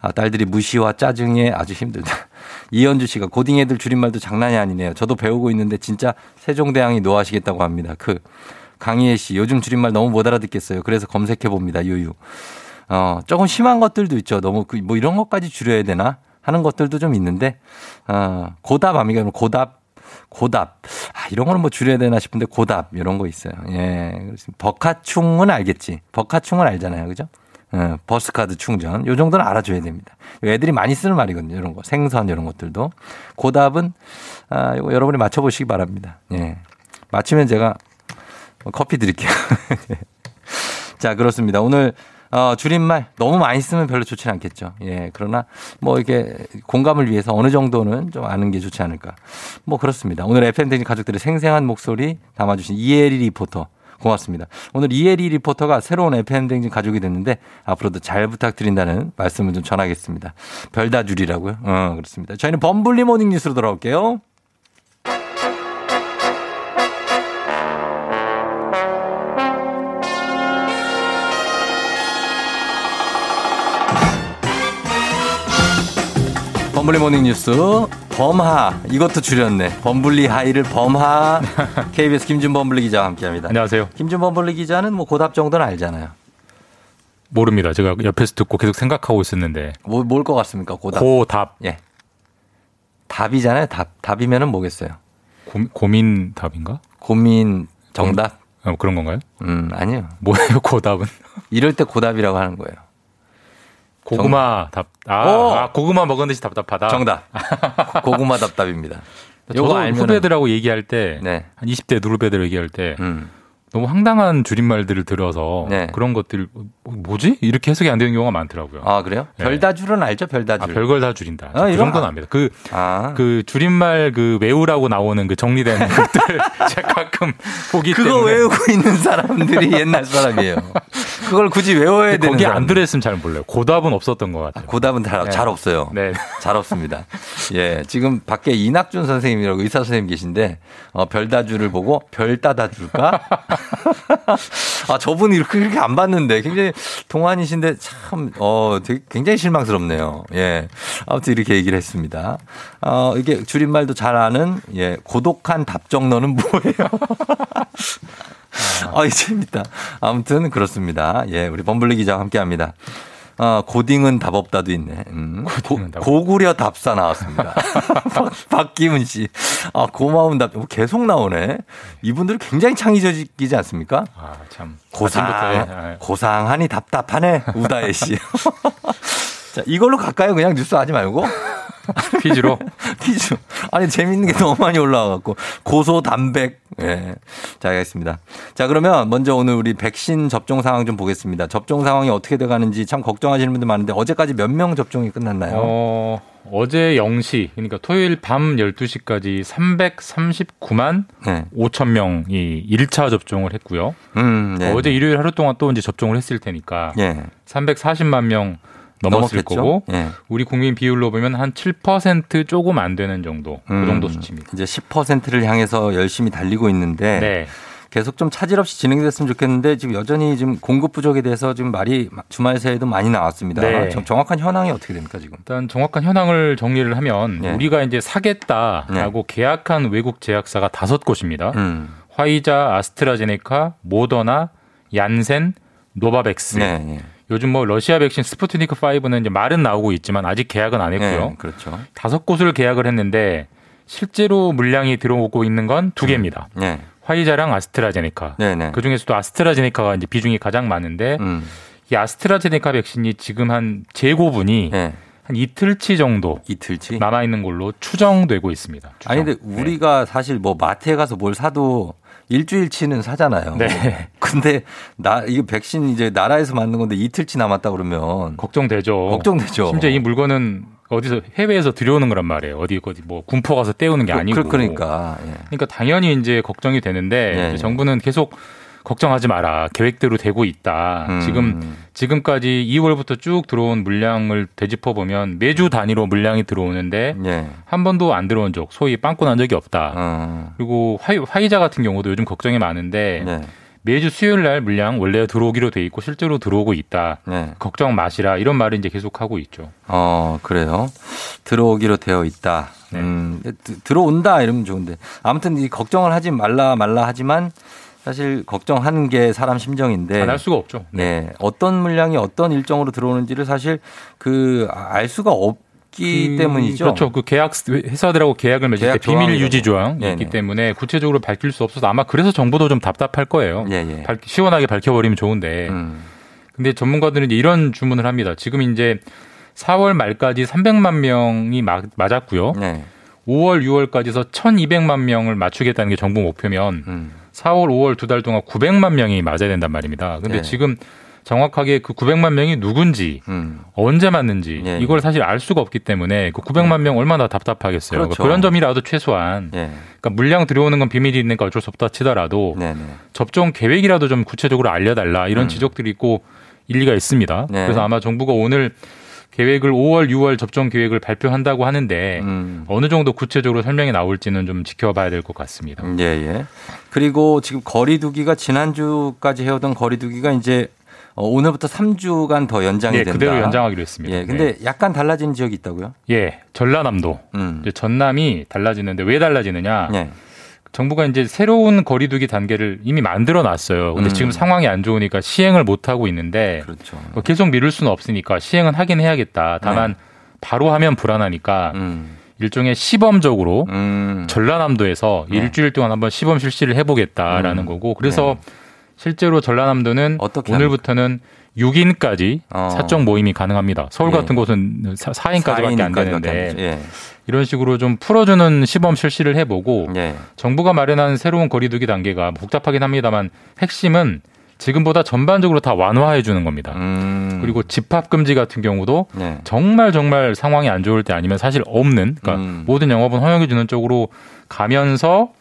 아, 딸들이 무시와 짜증에 아주 힘들다. 이현주 씨가 고딩 애들 줄임말도 장난이 아니네요. 저도 배우고 있는데 진짜 세종대왕이 노하시겠다고 합니다. 그, 강희애 씨, 요즘 줄임말 너무 못 알아듣겠어요. 그래서 검색해 봅니다. 유유. 어, 조금 심한 것들도 있죠. 너무 그, 뭐 이런 것까지 줄여야 되나? 하는 것들도 좀 있는데, 어, 고답 아미가 고답 고답. 아, 이런 거는 뭐 줄여야 되나 싶은데 고답 이런 거 있어요. 예. 버카충은 알겠지. 버카충은 알잖아요. 그죠? 예, 버스카드 충전. 요 정도는 알아줘야 됩니다. 애들이 많이 쓰는 말이거든요. 이런 거. 생선 이런 것들도. 고답은, 아, 이거 여러분이 맞춰보시기 바랍니다. 예. 맞추면 제가 커피 드릴게요. 자, 그렇습니다. 오늘 어, 줄임말 너무 많이 쓰면 별로 좋지 않겠죠. 예. 그러나 뭐 이게 공감을 위해서 어느 정도는 좀 아는 게 좋지 않을까. 뭐 그렇습니다. 오늘 FM대행진 가족들의 생생한 목소리 담아주신 이혜리 리포터. 고맙습니다. 오늘 이혜리 리포터가 새로운 FM대행진 가족이 됐는데 앞으로도 잘 부탁드린다는 말씀을 좀 전하겠습니다. 별다줄이라고요? 어, 그렇습니다. 저희는 범블리 모닝 뉴스로 돌아올게요. 범블리 모닝 뉴스 범하 이것도 줄였네 범블리 하이를 범하 KBS 김준 범블리 기자와 함께합니다. 안녕하세요. 김준 범블리 기자는 뭐 고답 정도는 알잖아요. 모릅니다. 제가 옆에서 듣고 계속 생각하고 있었는데. 뭐, 뭘것 같습니까? 고답. 고답. 예. 답이잖아요. 답. 답이면은 뭐겠어요? 고, 고민 답인가? 고민 정답? 어, 그런 건가요? 음, 아니요. 뭐예요, 고답은? 이럴 때 고답이라고 하는 거예요. 고구마 답. 아, 오! 아, 고구마 먹은 듯이 답답하다. 정답. 고구마 답답입니다. 저도 알면은- 후배들하고 얘기할 때, 네. 한 20대 누르배들 얘기할 때, 음. 너무 황당한 줄임말들을 들어서 네. 그런 것들 뭐지 이렇게 해석이 안 되는 경우가 많더라고요. 아, 그래요? 네. 별다줄은 알죠? 별다줄. 아, 별걸 다 줄인다. 아, 그 정도는 아- 압니다. 그, 아. 그 줄임말 그 외우라고 나오는 그 정리된 것들 제가 가끔 보기 그거 때문에 외우고 있는 사람들이 옛날 사람이에요. 그걸 굳이 외워야 되는 거기 안 사람들. 들어있으면 잘 몰라요. 고답은 없었던 것 같아요. 고답은 잘, 네. 잘 없어요. 네. 잘 없습니다. 예, 지금 밖에 이낙준 선생님이라고 의사 선생님 계신데 어, 별다줄을 보고 별 따다 줄까? 아 저분이 이렇게 그렇게 안 봤는데 굉장히 동안이신데 참 어, 되게 굉장히 실망스럽네요. 예, 아무튼 이렇게 얘기를 했습니다. 어, 이게 줄임말도 잘 아는 예 고독한 답정너는 뭐예요? 아, 이 재밌다. 아무튼 그렇습니다. 예, 우리 범블리 기자와 함께 합니다. 아, 고딩은 답 없다도 있네. 음. 고, 구려 답사 나왔습니다. 박, 박기문 씨. 아, 고마운 답. 어, 계속 나오네. 이분들 굉장히 창의적이지 않습니까? 아, 참. 고상, 아침부터, 예. 고상하니 답답하네. 우다혜 씨. 자, 이걸로 갈까요? 그냥 뉴스 하지 말고. 퀴즈로? 퀴즈. 아니, 재밌는 게 너무 많이 올라와갖고. 고소, 담백. 예. 자, 알겠습니다. 자, 그러면 먼저 오늘 우리 백신 접종 상황 좀 보겠습니다. 접종 상황이 어떻게 돼 가는지 참 걱정하시는 분들 많은데 어제까지 몇 명 접종이 끝났나요? 어, 어제 0시, 그러니까 토요일 밤 12시까지 339만 네. 5천 명이 1차 접종을 했고요. 음, 네. 어제 일요일 하루 동안 또 이제 접종을 했을 테니까 예. 340만 명 넘었을 넘었겠죠? 거고 예. 우리 국민 비율로 보면 한 7% 조금 안 되는 정도 그 정도 수치입니다. 이제 10%를 향해서 열심히 달리고 있는데 네. 계속 좀 차질 없이 진행됐으면 좋겠는데 지금 여전히 지금 공급 부족에 대해서 지금 말이 주말 새에도 많이 나왔습니다. 네. 정- 정확한 현황이 어떻게 됩니까 지금? 일단 정확한 현황을 정리를 하면 네. 우리가 이제 사겠다라고 계약한 외국 제약사가 다섯 곳입니다. 음. 화이자, 아스트라제네카, 모더나, 얀센, 노바백스. 네, 네. 요즘 뭐 러시아 백신 스푸트니크 5는 이제 말은 나오고 있지만 아직 계약은 안 했고요. 네, 그렇죠. 다섯 곳을 계약을 했는데 실제로 물량이 들어오고 있는 건 두 개입니다. 네. 화이자랑 아스트라제네카. 네, 네. 그 중에서도 아스트라제네카가 이제 비중이 가장 많은데 음. 이 아스트라제네카 백신이 지금 한 재고분이 한 이틀치 정도 네. 이틀치 남아 있는 걸로 추정되고 있습니다. 아니 근데 우리가 사실 뭐 마트에 가서 뭘 사도 일주일치는 사잖아요. 네. 근데 나 이거 백신 이제 나라에서 만든 건데 이틀치 남았다 그러면 걱정되죠. 걱정되죠. 심지어 이 물건은 어디서 해외에서 들여오는 거란 말이에요. 어디 어디 뭐 군포 가서 떼우는 게 그- 아니고. 그러니까 예. 그러니까 당연히 이제 걱정이 되는데 예, 예. 정부는 계속 걱정하지 마라. 계획대로 되고 있다. 음. 지금 지금까지 2월부터 쭉 들어온 물량을 되짚어 보면 매주 단위로 물량이 들어오는데 예. 한 번도 안 들어온 적, 소위 빵꾸 난 적이 없다. 어. 그리고 화이, 화이 자 같은 경우도 요즘 걱정이 많은데 네. 매주 수요일 날 물량 원래 들어오기로 돼 있고 실제로 들어오고 있다. 네. 걱정 마시라 이런 말을 이제 계속 하고 있죠. 어, 그래요. 들어오기로 되어 있다. 네. 음, 드- 들어온다 이러면 좋은데. 아무튼 이 걱정을 하지 말라 말라 하지만 사실 걱정하는 게 사람 심정인데. 안 할 수가 없죠. 네. 어떤 물량이 어떤 일정으로 들어오는지를 사실 그 알 수가 없 기 그- 때문이죠. 그렇죠. 그 계약 회사들하고 계약을 맺을 계약 때 비밀. 유지 조항이 네네. 있기 때문에 구체적으로 밝힐 수 없어서 아마 그래서 정부도 좀 답답할 거예요. 예, 예. 밝- 시원하게 밝혀버리면 좋은데 음. 근데 전문가들은 이런 주문을 합니다. 지금 이제 4월 말까지 300만 명이 맞, 맞았고요. 네. 5월, 6월까지서 1,200만 명을 맞추겠다는 게 정부 목표면 음. 4월, 5월 두 달 동안 900만 명이 맞아야 된단 말입니다. 근데 네. 지금 정확하게 그 900만 명이 누군지 음. 언제 맞는지 예, 이걸 사실 알 수가 없기 때문에 그 900만 명 얼마나 답답하겠어요. 그렇죠. 그런 점이라도 최소한 예. 그러니까 물량 들어오는 건 비밀이 있으니까 어쩔 수 없다 치더라도 네네. 접종 계획이라도 좀 구체적으로 알려달라 이런 음. 지적들이 있고 일리가 있습니다. 네. 그래서 아마 정부가 오늘 계획을 5월, 6월 접종 계획을 발표한다고 하는데 음. 어느 정도 구체적으로 설명이 나올지는 좀 지켜봐야 될 것 같습니다. 예, 예. 그리고 지금 거리두기가 지난주까지 해오던 거리두기가 이제 어, 오늘부터 3주간 더 연장이 예, 된다. 그대로 연장하기로 했습니다. 예, 근데 약간 달라진 지역이 있다고요? 예, 전라남도, 음. 전남이 달라지는데 왜 달라지느냐? 예. 정부가 이제 새로운 거리두기 단계를 이미 만들어 놨어요. 근데 음. 지금 상황이 안 좋으니까 시행을 못 하고 있는데 그렇죠. 뭐 계속 미룰 수는 없으니까 시행은 하긴 해야겠다. 다만 네. 바로 하면 불안하니까 음. 일종의 시범적으로 음. 전라남도에서 네. 일주일 동안 한번 시범 실시를 해보겠다라는 음. 거고 그래서 네. 실제로 전라남도는 오늘부터는 6인까지 어. 사적 모임이 가능합니다. 서울 예. 같은 곳은 4인까지밖에 안 되는데 예. 이런 식으로 좀 풀어주는 시범 실시를 해보고 예. 정부가 마련한 새로운 거리두기 단계가 복잡하긴 합니다만 핵심은 지금보다 전반적으로 다 완화해 주는 겁니다. 음. 그리고 집합 금지 같은 경우도 네. 정말 정말 상황이 안 좋을 때 아니면 사실 없는 그러니까 음. 모든 영업은 허용해 주는 쪽으로 가면서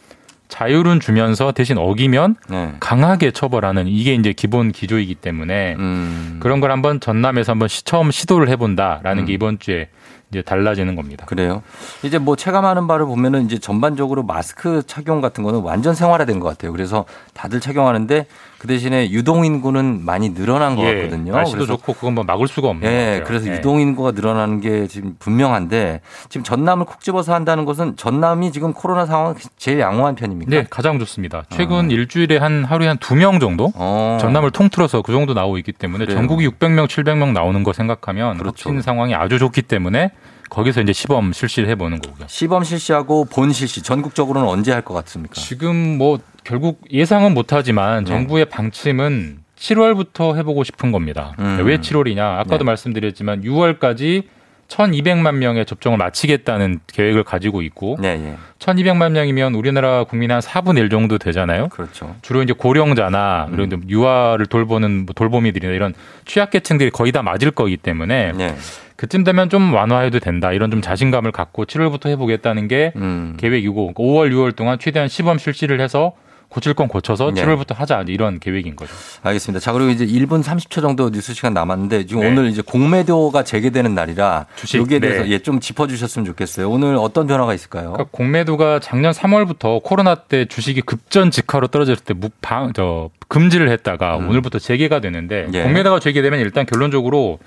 자율은 주면서 대신 어기면 네. 강하게 처벌하는 이게 이제 기본 기조이기 때문에 음. 그런 걸 한번 전남에서 한번 시, 처음 시도를 해본다라는 음. 게 이번 주에 이제 달라지는 겁니다. 그래요. 이제 뭐 체감하는 바를 보면은 이제 전반적으로 마스크 착용 같은 거는 완전 생활화된 것 같아요. 그래서 다들 착용하는데 그 대신에 유동 인구는 많이 늘어난 것 예, 같거든요. 날씨도 그래서 좋고 그건 뭐 막을 수가 없는 예. 그래서 예. 유동 인구가 늘어나는 게 지금 분명한데 지금 전남을 콕 집어서 한다는 것은 전남이 지금 코로나 상황 제일 양호한 편입니까? 네, 가장 좋습니다. 최근 일주일에 한 하루에 한 두 명 정도 어. 전남을 통틀어서 그 정도 나오고 있기 때문에 그래요. 전국이 600명, 700명 나오는 거 생각하면 그렇죠. 확진 상황이 아주 좋기 때문에 거기서 이제 시범 실시를 해보는 거고요. 시범 실시하고 본 실시 전국적으로는 언제 할 것 같습니까? 지금 뭐 결국 예상은 못하지만 네. 정부의 방침은 7월부터 해보고 싶은 겁니다. 음. 왜 7월이냐? 아까도 네. 말씀드렸지만 6월까지 1,200만 명의 접종을 마치겠다는 계획을 가지고 있고 네, 예. 1,200만 명이면 우리나라 국민 한 4분의 1 정도 되잖아요. 그렇죠. 주로 이제 고령자나 음. 이런 좀 유아를 돌보는 뭐 돌보미들이나 이런 취약계층들이 거의 다 맞을 거기 때문에 네. 그쯤 되면 좀 완화해도 된다. 이런 좀 자신감을 갖고 7월부터 해보겠다는 게 음. 계획이고 5월, 6월 동안 최대한 시범 실시를 해서 고칠 건 고쳐서 네. 7월부터 하자 이런 계획인 거죠. 알겠습니다. 자, 그리고 이제 1분 30초 정도 뉴스 시간 남았는데 지금 네. 오늘 이제 공매도가 재개되는 날이라 주식, 여기에 대해서 네. 예, 좀 짚어주셨으면 좋겠어요. 오늘 어떤 변화가 있을까요? 그러니까 공매도가 작년 3월부터 코로나 때 주식이 급전 직하로 떨어졌을 때 무방 저 금지를 했다가 음. 오늘부터 재개가 되는데 예. 공매도가 재개되면 일단 결론적으로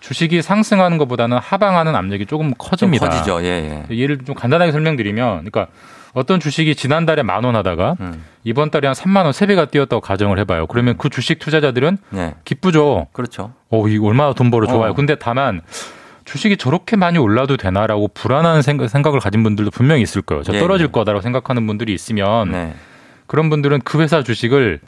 주식이 상승하는 것보다는 하방하는 압력이 조금 좀 커집니다. 커지죠. 예, 예. 예를 좀 간단하게 설명드리면, 그러니까 어떤 주식이 지난달에 만 원 하다가 음. 이번 달에 한 3만 원, 3배가 뛰었다고 가정을 해봐요. 그러면 그 주식 투자자들은 네. 기쁘죠. 그렇죠. 어, 이거 얼마나 돈 벌어 좋아요. 어. 근데 다만 주식이 저렇게 많이 올라도 되나라고 불안한 생각, 생각을 가진 분들도 분명히 있을 거예요. 저 예, 떨어질 예. 거다라고 생각하는 분들이 있으면 네. 그런 분들은 그 회사 주식을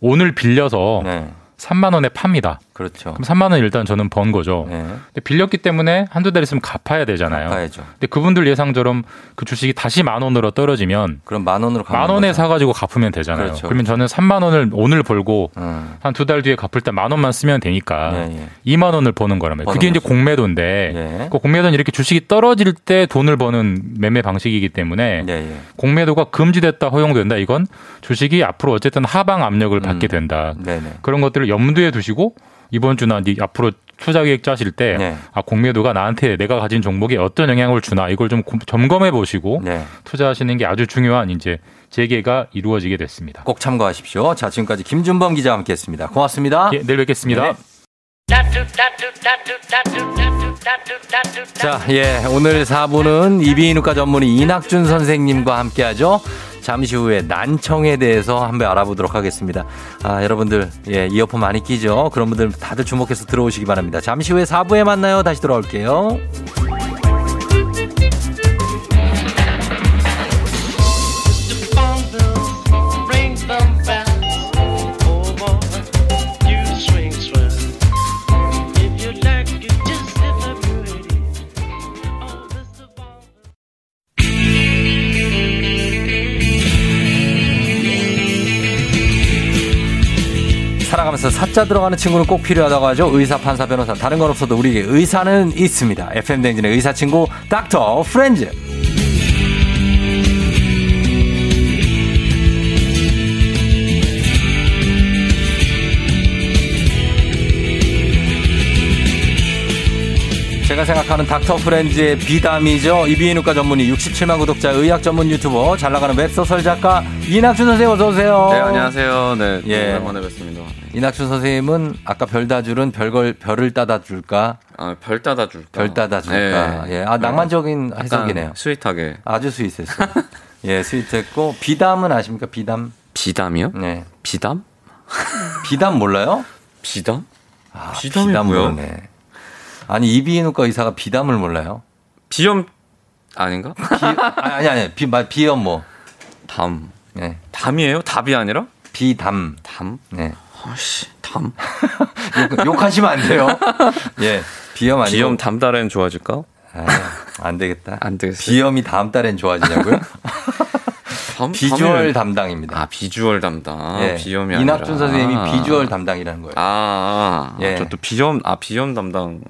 오늘 빌려서 네. 3만 원에 팝니다. 그렇죠. 그럼 3만 원 일단 저는 번 거죠. 네. 근데 빌렸기 때문에 한두 달 있으면 갚아야 되잖아요. 가야죠. 근데 그분들 예상처럼 그 주식이 다시 만 원으로 떨어지면 그럼 만 원으로 만 원에 거죠. 사가지고 갚으면 되잖아요. 그렇죠. 그러면 저는 3만 원을 오늘 벌고 음. 한두 달 뒤에 갚을 때 만 원만 쓰면 되니까 예, 예. 2만 원을 버는 거라면 버는 그게 이제 거죠. 공매도인데 예. 그 공매도는 이렇게 주식이 떨어질 때 돈을 버는 매매 방식이기 때문에 예, 예. 공매도가 금지됐다 허용된다 이건 주식이 앞으로 어쨌든 하방 압력을 받게 된다. 네, 네. 그런 것들을 염두에 두시고 이번 주나 앞으로 투자 계획 짜실 때 네. 아, 공매도가 나한테 내가 가진 종목에 어떤 영향을 주나 이걸 좀 고- 점검해 보시고 네. 투자하시는 게 아주 중요한 이제 재개가 이루어지게 됐습니다. 꼭 참고하십시오. 자, 지금까지 김준범 기자와 함께 했습니다. 고맙습니다. 예, 내일 뵙겠습니다. 네. 자, 예. 오늘 4부는 이비인후과 전문의 이낙준 선생님과 함께 하죠. 잠시 후에 난청에 대해서 한번 알아보도록 하겠습니다. 아, 여러분들, 예, 이어폰 많이 끼죠? 그런 분들 다들 주목해서 들어오시기 바랍니다. 잠시 후에 4부에 만나요. 다시 돌아올게요. 한자 들어가는 친구는 꼭 필요하다고 하죠. 의사, 판사, 변호사. 다른 건 없어도 우리에게 의사는 있습니다. FM 댕진의 의사 친구 닥터 프렌즈. 제가 생각하는 닥터 프렌즈의 비담이죠. 이비인후과 전문의 67만 구독자 의학 전문 유튜버 잘 나가는 웹소설 작가 이낙준 선생님 어서 오세요. 네, 안녕하세요. 네, 예. 오랜만에 뵙습니다. 이낙준 선생님은 아까 별 따줄은 별걸 별을 따다 줄까? 아, 별 따다 줄까? 별 따다 줄까? 네. 예. 아, 낭만적인 해석이네요. sweet하게. 아주 sweet했어요. 예, 스윗했고 비담은 아십니까? 비담? 비담이요? 네. 비담? 비담 몰라요? 비담? 아, 비담이 비담 뭐야? 모르네. 아니 이비인후과 의사가 비담을 몰라요? 비염 아닌가? 비, 아니 아니 비 말- 비염 뭐 담. 네. 담이에요? 답이 아니라? 비담. 담? 네. 아씨, 담. 욕, 욕하시면 안 돼요. 예. 비염 아니고 비염 담 달엔 좋아질까? 아, 안 되겠다. 안 되겠어요. 비염이 다음 달엔 좋아지냐고요? 담, 비주얼 담당입니다. 아, 비주얼 담당. 예. 비염이 이낙준 아니라. 선생님이 비주얼 담당이라는 거예요. 아, 아. 예. 저또 비염, 아, 비염 담당.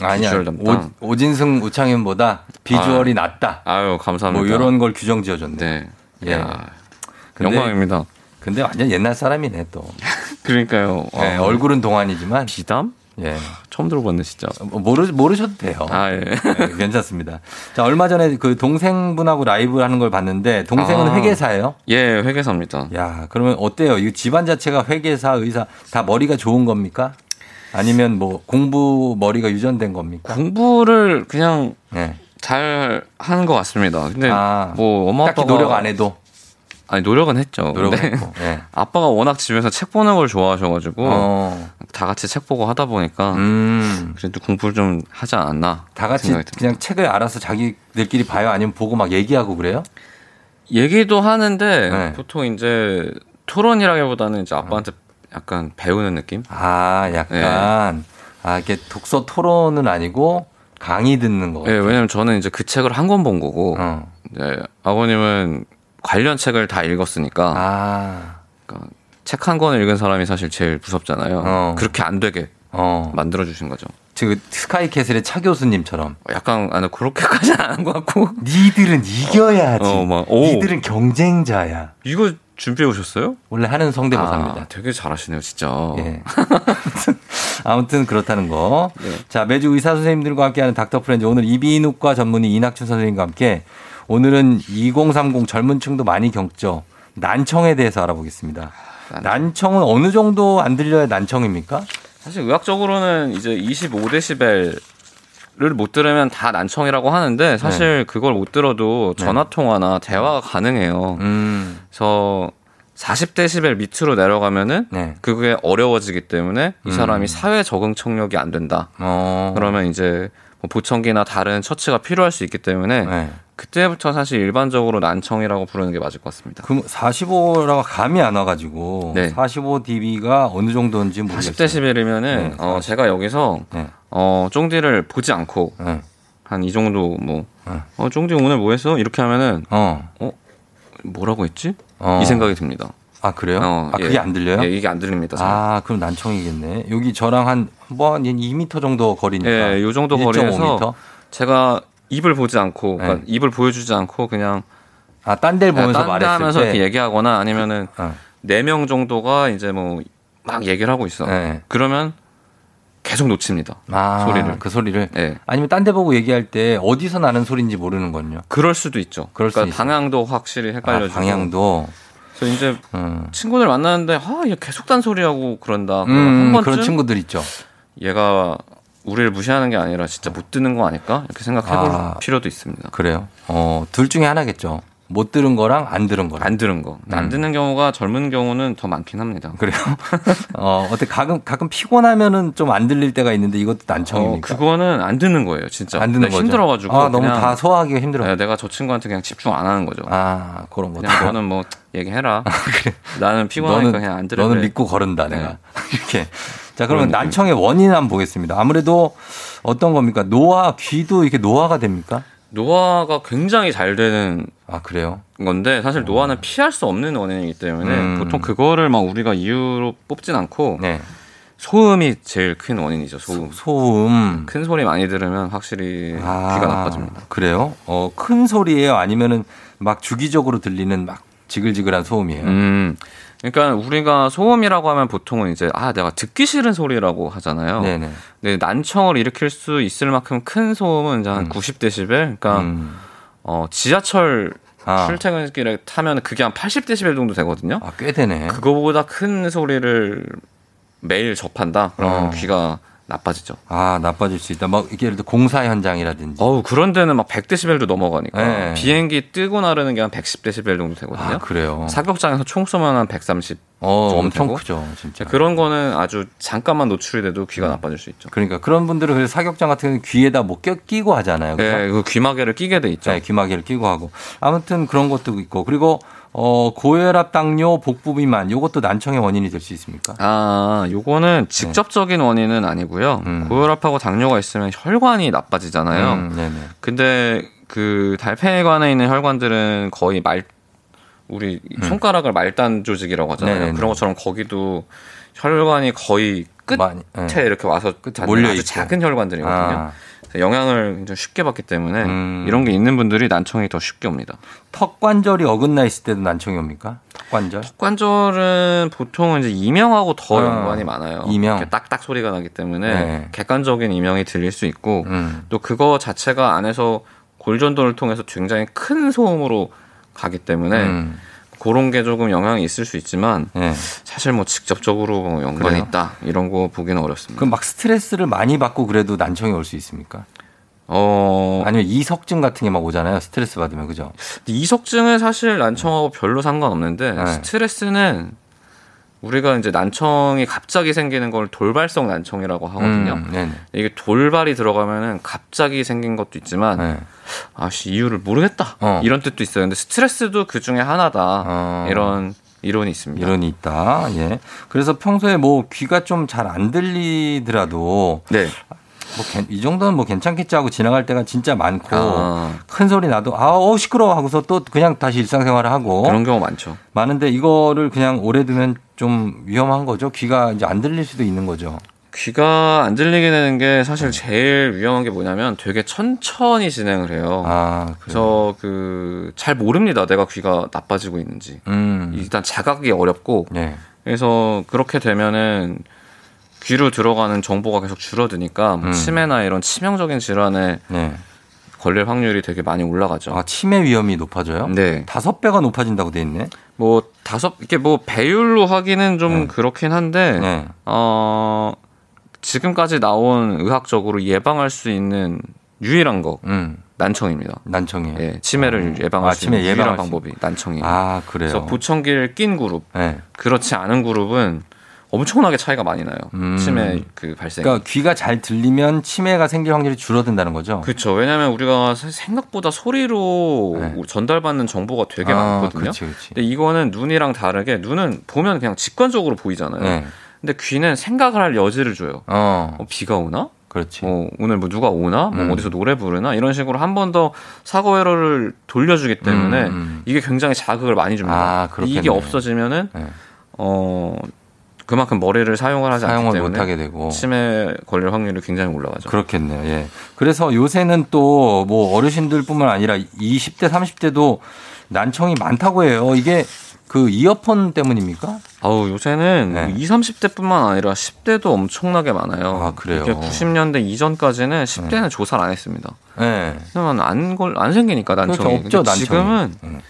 아니야. 비주얼 담당. 오, 오진승 우창윤보다 비주얼이 낫다. 아유, 감사합니다. 뭐 이런 걸 규정 지어줬네. 네. 예. 야, 근데- 영광입니다. 근데 완전 옛날 사람이네 또. 그러니까요. 예, 어, 얼굴은 동안이지만 비담? 예. 처음 들어봤네, 진짜. 뭐 모르 모르셔도 돼요. 아, 예. 예, 괜찮습니다. 자, 얼마 전에 그 동생분하고 라이브 하는 걸 봤는데 동생은 아. 회계사예요? 예, 회계사입니다. 야, 그러면 어때요? 이 집안 자체가 회계사, 의사 다 머리가 좋은 겁니까? 아니면 뭐 공부 머리가 유전된 겁니까? 공부를 그냥 네. 잘 하는 것 같습니다. 근데 아, 뭐 엄마 아빠가 노력 안 해도 아니 노력은 했죠. 노력은 근데. 예. 아빠가 워낙 집에서 책 보는 걸 좋아하셔가지고 어. 다 같이 책 보고 하다 보니까 음. 그래도 공부를 좀 하지 않았나. 다 같이. 그냥 책을 알아서 자기들끼리 봐요? 아니면 보고 막 얘기하고 그래요? 얘기도 하는데 네. 보통 이제 토론이라기보다는 이제 아빠한테 약간 배우는 느낌. 아, 약간 아, 이게 독서 토론은 아니고 강의 듣는 거. 예, 왜냐면 저는 이제 그 책을 한 권 본 거고 어. 이제 아버님은 관련 책을 다 읽었으니까 아. 책한 권을 읽은 사람이 사실 제일 무섭잖아요. 어. 그렇게 안 되게 어. 만들어 주신 거죠. 지금 스카이캐슬의 차 교수님처럼 약간 아니 그렇게까지는 안 한 것 같고. 니들은 이겨야지. 어, 막, 오. 니들은 경쟁자야. 이거 준비해 오셨어요? 원래 하는 성대모사입니다. 아, 되게 잘하시네요, 진짜. 예. 아무튼 그렇다는 거. 네. 자, 매주 의사 선생님들과 함께하는 닥터 프렌즈 오늘 이비인후과 전문의 이낙춘 선생님과 함께 오늘은 2030 젊은 층도 많이 겪죠. 난청에 대해서 알아보겠습니다. 난청 은 어느 정도 안 들려야 난청입니까? 사실 의학적으로는 이제 25데시벨 을못 들으면 다 난청이라고 하는데 사실 그걸 못 들어도 전화 통화나 대화가 가능해요. 음. 그래서 40데시벨 밑으로 내려가면은 네. 그게 어려워지기 때문에 이 음. 사람이 사회 적응 청력이 안 된다. 어. 그러면 이제 뭐 보청기나 다른 처치가 필요할 수 있기 때문에 네. 그때부터 사실 일반적으로 난청이라고 부르는 게 맞을 것 같습니다. 그럼 45라고 감이 안 와가지고 네. 45 dB가 어느 정도인지 모르겠어요. 40데시벨이면은 네, 어, 제가 여기서 네. 어 쫑디를 보지 않고 네. 한이 정도 뭐 네. 어, 쫑디 오늘 뭐 했어? 이렇게 하면은 어. 어 뭐라고 했지? 어. 이 생각이 듭니다. 아 그래요? 어, 아 예. 그게 안 들려요? 예, 이게 안 들립니다. 잘. 아 그럼 난청이겠네. 여기 저랑 한뭐 2m 정도 거리니까. 예, 요 정도 1.5m? 거리에서 제가 입을 보지 않고 그러니까 네. 입을 보여주지 않고 그냥 아 딴 데를 보면서 딴데 말했을 하면서 때. 이렇게 얘기하거나 아니면은 어. 네명 정도가 이제 뭐 막 얘기를 하고 있어. 네. 그러면 계속 놓칩니다. 아, 소리를. 그 소리를. 예. 아니면 딴 데 보고 얘기할 때 어디서 나는 소리인지 모르는 건요. 그럴 수도 있죠. 그럴 수 그러니까 있어요. 방향도 확실히 아, 헷갈려 지고. 방향도. 그래서 이제 음. 친구들 만나는데 아, 얘 계속 딴 소리하고 그런다. 그럼 음, 한 그런 친구들 있죠. 얘가 우리를 무시하는 게 아니라 진짜 못 듣는 거 아닐까? 이렇게 생각해 볼 아. 필요도 있습니다. 그래요. 어, 둘 중에 하나겠죠. 못 들은 거랑 안 들은 거랑. 안 들은 거. 안 음. 듣는 경우가 젊은 경우는 더 많긴 합니다. 그래요? 어, 어때 가끔 가끔 피곤하면은 좀 안 들릴 때가 있는데 이것도 어, 난청입니까? 그거는 안 듣는 거예요, 진짜. 안 듣는 네, 거죠. 힘들어 가지고. 아, 너무 다 소화하기가 힘들어. 네, 내가 저 친구한테 그냥 집중 안 하는 거죠. 아, 그런 거. 그냥 너는 뭐 얘기해라. 나는 피곤하니까 너는, 그냥 안 들을래. 너는 믿고 거른다, 네. 내가. 이렇게. 자, 그러면. 난청의 원인 한번 보겠습니다. 아무래도 어떤 겁니까? 노화, 귀도 이렇게 노화가 됩니까? 노화가 굉장히 잘 되는 아, 그래요? 건데 사실 노화는 피할 수 없는 원인이기 때문에 음. 보통 그거를 막 우리가 이유로 뽑진 않고 네. 소음이 제일 큰 원인이죠. 소음. 소 음. 큰 소리 많이 들으면 확실히 아, 귀가 나빠집니다. 그래요? 어, 큰 소리예요? 아니면은 막 주기적으로 들리는 막 지글지글한 소음이에요? 음. 그러니까 우리가 소음이라고 하면 보통은 이제 아 내가 듣기 싫은 소리라고 하잖아요. 네네. 근데 난청을 일으킬 수 있을 만큼 큰 소음은 이제 음. 한 90데시벨. 그러니까 어 지하철 아. 출퇴근길에 타면 그게 한 80데시벨 정도 되거든요. 아, 꽤 되네. 그거보다 큰 소리를 매일 접한다. 그러면 어. 귀가 나빠지죠. 아, 나빠질 수 있다. 막 이게 예를 들어 공사 현장이라든지. 어우 그런 데는 막 100데시벨도 넘어가니까 네. 비행기 뜨고 나르는 게 한 110데시벨 정도 되거든요. 아, 그래요. 사격장에서 총 쏘면 한 130. 어, 엄청 되고. 크죠, 진짜. 그런 거는 아주 잠깐만 노출이 돼도 귀가 나빠질 수 있죠. 그러니까 그런 분들은 그래서 사격장 같은 경우는 귀에다 뭐 껴, 끼고 하잖아요. 그죠? 네, 그 귀마개를 끼게 돼 있죠. 네, 귀마개를 끼고 하고. 아무튼 그런 것도 있고. 그리고 어, 고혈압, 당뇨, 복부 비만 요것도 난청의 원인이 될 수 있습니까? 아, 요거는 직접적인 네. 원인은 아니고요. 음. 고혈압하고 당뇨가 있으면 혈관이 나빠지잖아요. 음, 네네. 근데 그 달팽이관에 있는 혈관들은 거의 말 우리 손가락을 말단 조직이라고 하잖아요. 음. 네네네. 그런 것처럼 거기도 혈관이 거의 끝에 많이, 네. 이렇게 와서 닿는 몰려 아주. 작은 혈관들이거든요. 아. 영향을 굉장히 쉽게 받기 때문에 음. 이런 게 있는 분들이 난청이 더 쉽게 옵니다. 턱 관절이 어긋나 있을 때도 난청이 옵니까? 턱 관절? 관절은 보통은 이제 이명하고 더 아, 연관이 많아요. 이명. 딱딱 소리가 나기 때문에 네. 객관적인 이명이 들릴 수 있고 음. 또 그거 자체가 안에서 골전도를 통해서 굉장히 큰 소음으로 가기 때문에 음. 그런 게 조금 영향이 있을 수 있지만 네. 사실 뭐 직접적으로 뭐 연관이 그래요? 있다 이런 거 보기는 어렵습니다. 그럼 막 스트레스를 많이 받고 그래도 난청이 올 수 있습니까? 어 아니면 이석증 같은 게 막 오잖아요. 스트레스 받으면 그죠? 이석증은 사실 난청하고 별로 상관없는데 네. 스트레스는 우리가 이제 난청이 갑자기 생기는 걸 돌발성 난청이라고 하거든요. 음. 이게 돌발이 들어가면은 갑자기 생긴 것도 있지만 네. 아씨 이유를 모르겠다 어. 이런 뜻도 있어요. 근데 스트레스도 그 중에 하나다 어. 이런 이론이 있습니다. 이론이 있다. 예. 그래서 평소에 뭐 귀가 좀 잘 안 들리더라도 네. 뭐이 정도는 뭐 괜찮겠지 하고 지나갈 때가 진짜 많고 아. 큰 소리 나도 아, 어 시끄러워 하고서 또 그냥 다시 일상생활을 하고 그런 경우 많죠. 많은데 이거를 그냥 오래 두면 좀 위험한 거죠. 귀가 이제 안 들릴 수도 있는 거죠. 귀가 안 들리게 되는 게 사실 제일 위험한 게 뭐냐면 되게 천천히 진행을 해요. 아, 그래서 그 잘 모릅니다. 내가 귀가 나빠지고 있는지. 음. 일단 자각이 어렵고 네. 그래서 그렇게 되면은 귀로 들어가는 정보가 계속 줄어드니까 뭐 음. 치매나 이런 치명적인 질환에 네. 걸릴 확률이 되게 많이 올라가죠. 아, 치매 위험이 높아져요? 네. 다섯 배가 높아진다고 돼 있네. 뭐 다섯 이게 뭐 배율로 하기는 좀 네. 그렇긴 한데 네. 어 지금까지 나온 의학적으로 예방할 수 있는 유일한 거 음. 난청입니다. 난청이에요. 예, 치매를 예방할 아, 수 있는 치매 유일한 방법이 난청이에요. 아, 그래요. 그래서 보청기를 낀 그룹, 네. 그렇지 않은 그룹은 엄청나게 차이가 많이 나요. 음. 치매 그 발생. 그러니까 귀가 잘 들리면 치매가 생길 확률이 줄어든다는 거죠. 그렇죠. 왜냐하면 우리가 사- 생각보다 소리로 네. 전달받는 정보가 되게 아, 많거든요. 그렇지, 그렇지. 근데 이거는 눈이랑 다르게 눈은 보면 그냥 직관적으로 보이잖아요. 네. 근데 귀는 생각을 할 여지를 줘요. 어, 어, 비가 오나? 그렇지. 어, 오늘 뭐 누가 오나? 뭐 음. 어디서 노래 부르나? 이런 식으로 한 번 더 사고 회로를 돌려주기 때문에 음, 음. 이게 굉장히 자극을 많이 줍니다. 아. 이게 없어지면은 네. 어 그만큼 머리를 사용을 하지 않기 사용을 때문에 못 하게 되고. 치매 걸릴 확률이 굉장히 올라가죠. 그렇겠네요. 예. 그래서 요새는 또 뭐 어르신들뿐만 아니라 20대, 30대도 난청이 많다고 해요. 이게 그 이어폰 때문입니까? 아우 요새는 네. 20, 30대뿐만 아니라 10대도 엄청나게 많아요. 아, 그래요? 이게 90년대 이전까지는 10대는 조사를 안 했습니다. 네. 왜냐면 안걸 안 생기니까 난청이. 그렇죠. 없죠, 난청이. 지금은 음.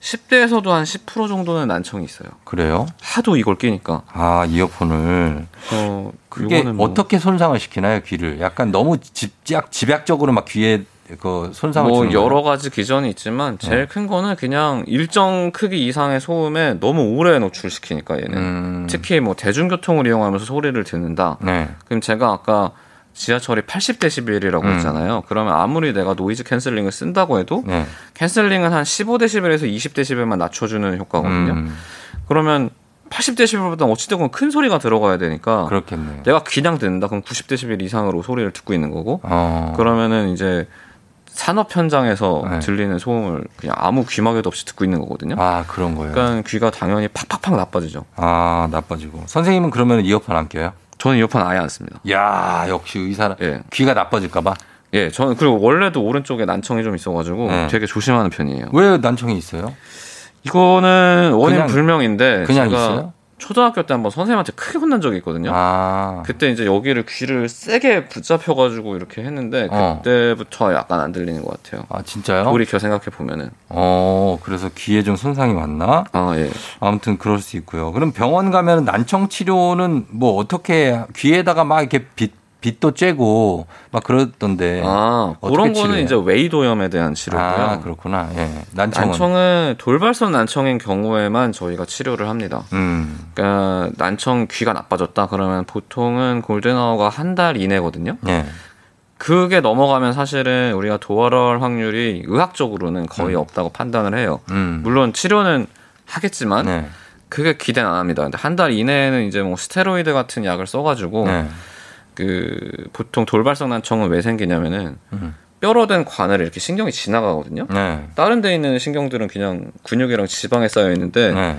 10대에서도 한 10% 정도는 난청이 있어요. 그래요? 하도 이걸 끼니까. 아, 이어폰을. 어, 그게 뭐- 어떻게 손상을 시키나요, 귀를? 약간 너무 집약, 집약적으로 막 귀에 그 손상을 뭐? 여러 가지 기전이 있지만 제일 네. 큰 거는 그냥 일정 크기 이상의 소음에 너무 오래 노출시키니까 얘는 음. 특히 뭐 대중교통을 이용하면서 소리를 듣는다. 네. 그럼 제가 아까 지하철이 80데시벨이라고 음. 했잖아요. 그러면 아무리 내가 noise canceling을 쓴다고 해도 네. canceling은 한 15데시벨에서 20데시벨만 낮춰주는 효과거든요. 음. 그러면 80데시벨보다 어찌됐건 큰 소리가 들어가야 되니까 그렇겠네. 내가 그냥 듣는다 그럼 90데시벨 이상으로 소리를 듣고 있는 거고 어. 그러면은 이제 산업 현장에서 네. 들리는 소음을 그냥 아무 귀마개도 없이 듣고 있는 거거든요. 아, 그런 거예요. 그러니까 귀가 당연히 팍팍팍 나빠지죠. 아, 나빠지고. 선생님은 그러면 이어폰 안 껴요? 저는 이어폰 아예 안 씁니다. 야 역시 의사 예. 귀가 나빠질까봐. 예, 저는 그리고 원래도 오른쪽에 난청이 좀 있어가지고 네. 되게 조심하는 편이에요. 왜 난청이 있어요? 이거는 원인 그냥- 불명인데 그냥 제가 있어요? 초등학교 때 한번 선생님한테 크게 혼난 적이 있거든요. 아. 그때 이제 여기를 귀를 세게 붙잡혀가지고 이렇게 했는데 어. 그때부터 약간 안 들리는 것 같아요. 아 진짜요? 돌이켜 생각해 보면은. 어 그래서 귀에 좀 손상이 왔나? 아 예. 아무튼 그럴 수 있고요. 그럼 병원 가면 난청 치료는 뭐 어떻게 귀에다가 막 이렇게 빛 빛도 쬐고 막 그러던데. 아 그런 거는 치료해요? 이제 웨이도염에 대한 치료고요. 아 그렇구나. 예. 난청은. 난청은 돌발성 난청인 경우에만 저희가 치료를 합니다. 음. 그러니까 난청 귀가 나빠졌다 그러면 보통은 골든아워가 한 달 이내거든요. 예. 그게 넘어가면 사실은 우리가 도활할 확률이 의학적으로는 거의 없다고 판단을 해요. 음. 물론 치료는 하겠지만 네. 그게 기대는 안 합니다. 근데 한 달 이내에는 이제 뭐 스테로이드 같은 약을 써가지고 네. 그 보통 돌발성 난청은 왜 생기냐면은 음. 뼈로 된 관을 이렇게 신경이 지나가거든요. 네. 다른 데 있는 신경들은 그냥 근육이랑 지방에 쌓여 있는데 네.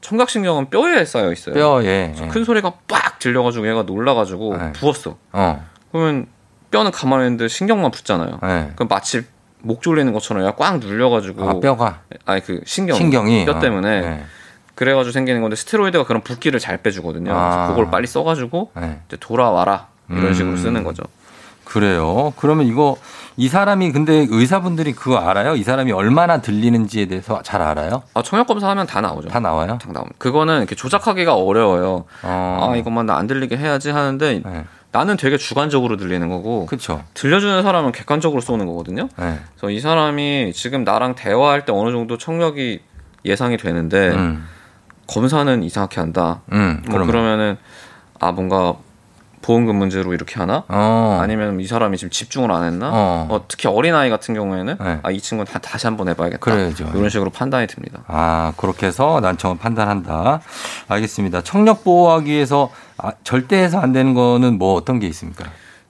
청각신경은 뼈에 쌓여 있어요. 뼈에. 그래서 큰 소리가 빡 들려가지고 얘가 놀라가지고 네. 부었어. 어. 그러면 뼈는 가만히 있는데 신경만 붙잖아요. 네. 그럼 마치 목 졸리는 것처럼 얘가 꽉 눌려가지고 아 뼈가 아니 그 신경 신경이 뼈 어. 때문에 네. 그래가지고 생기는 건데 스테로이드가 그런 붓기를 잘 빼주거든요. 아. 그걸 빨리 써가지고 네. 이제 돌아와라 이런 음. 식으로 쓰는 거죠. 그래요. 그러면 이거 이 사람이 근데 의사분들이 그거 알아요? 이 사람이 얼마나 들리는지에 대해서 잘 알아요? 아 청력 검사하면 다 나오죠. 다 나와요? 다 나옵니다. 그거는 이렇게 조작하기가 어려워요. 어. 아 이것만 나 안 들리게 해야지 하는데 네. 나는 되게 주관적으로 들리는 거고 그렇죠. 들려주는 사람은 객관적으로 쏘는 거거든요. 네. 그래서 이 사람이 지금 나랑 대화할 때 어느 정도 청력이 예상이 되는데 음. 검사는 이상하게 한다. 음. 뭐 그러면. 그러면은 아 뭔가 보험금 문제로 이렇게 하나? 어. 아니면 이 사람이 지금 집중을 안 했나? 어. 어, 특히 어린 아이 같은 경우에는 네. 아이 친구는 다, 다시 한번 해봐야겠다. 그래야죠. 이런 식으로 판단이 듭니다. 아, 그렇게 해서 난청을 판단한다. 알겠습니다. 청력 보호하기 위해서 아, 절대 해서 안 되는 거는 뭐 어떤 게 있습니까?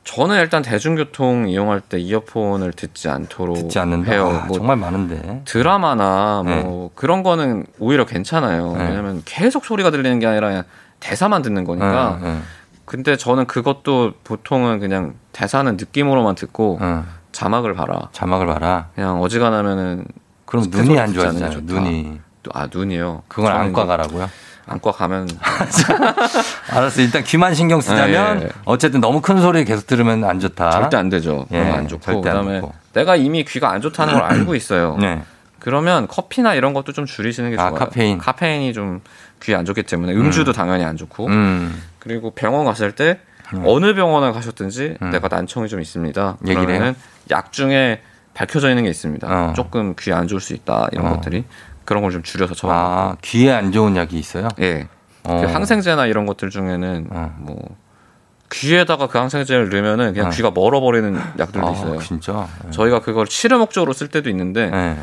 저는 일단 대중교통 이용할 때 이어폰을 듣지 않도록 듣지 않는다. 해요. 아, 뭐 정말 많은데. 드라마나 뭐 그런 거는 오히려 괜찮아요. 네. 왜냐면 계속 소리가 들리는 게 아니라 대사만 듣는 거니까. 근데 저는 그것도 보통은 그냥 대사는 느낌으로만 듣고 어, 자막을 봐라. 자막을 봐라. 그냥 어지간하면은 그럼 눈이 안 좋아지잖아요. 눈이. 또- 아 눈이요. 그건 안과 가라고요? 안과 가면 알았어. 일단 귀만 신경 쓰자면 네, 예. 어쨌든 너무 큰 소리 계속 들으면 안 좋다. 절대 안 되죠. 예, 그러면 안 좋고 그다음에 좋고. 내가 이미 귀가 안 좋다는 걸 알고 있어요. 네. 그러면 커피나 이런 것도 좀 줄이시는 게 아, 좋아요. 카페인. 카페인이 좀 귀에 안 좋기 때문에 음주도 당연히 안 좋고 음. 그리고 병원 갔을 때 음. 어느 병원을 가셨든지 음. 내가 난청이 좀 있습니다. 얘기를 그러면은 약 중에 밝혀져 있는 게 있습니다. 어. 조금 귀에 안 좋을 수 있다 이런 어. 것들이 그런 걸 좀 줄여서 처방. 아, 귀에 안 좋은 약이 있어요? 예. 어. 그 항생제나 이런 것들 중에는 어. 뭐 귀에다가 그 항생제를 넣으면은 그냥 어. 귀가 멀어버리는 약들도 아, 있어요. 진짜? 저희가 그걸 치료 목적으로 쓸 때도 있는데 네.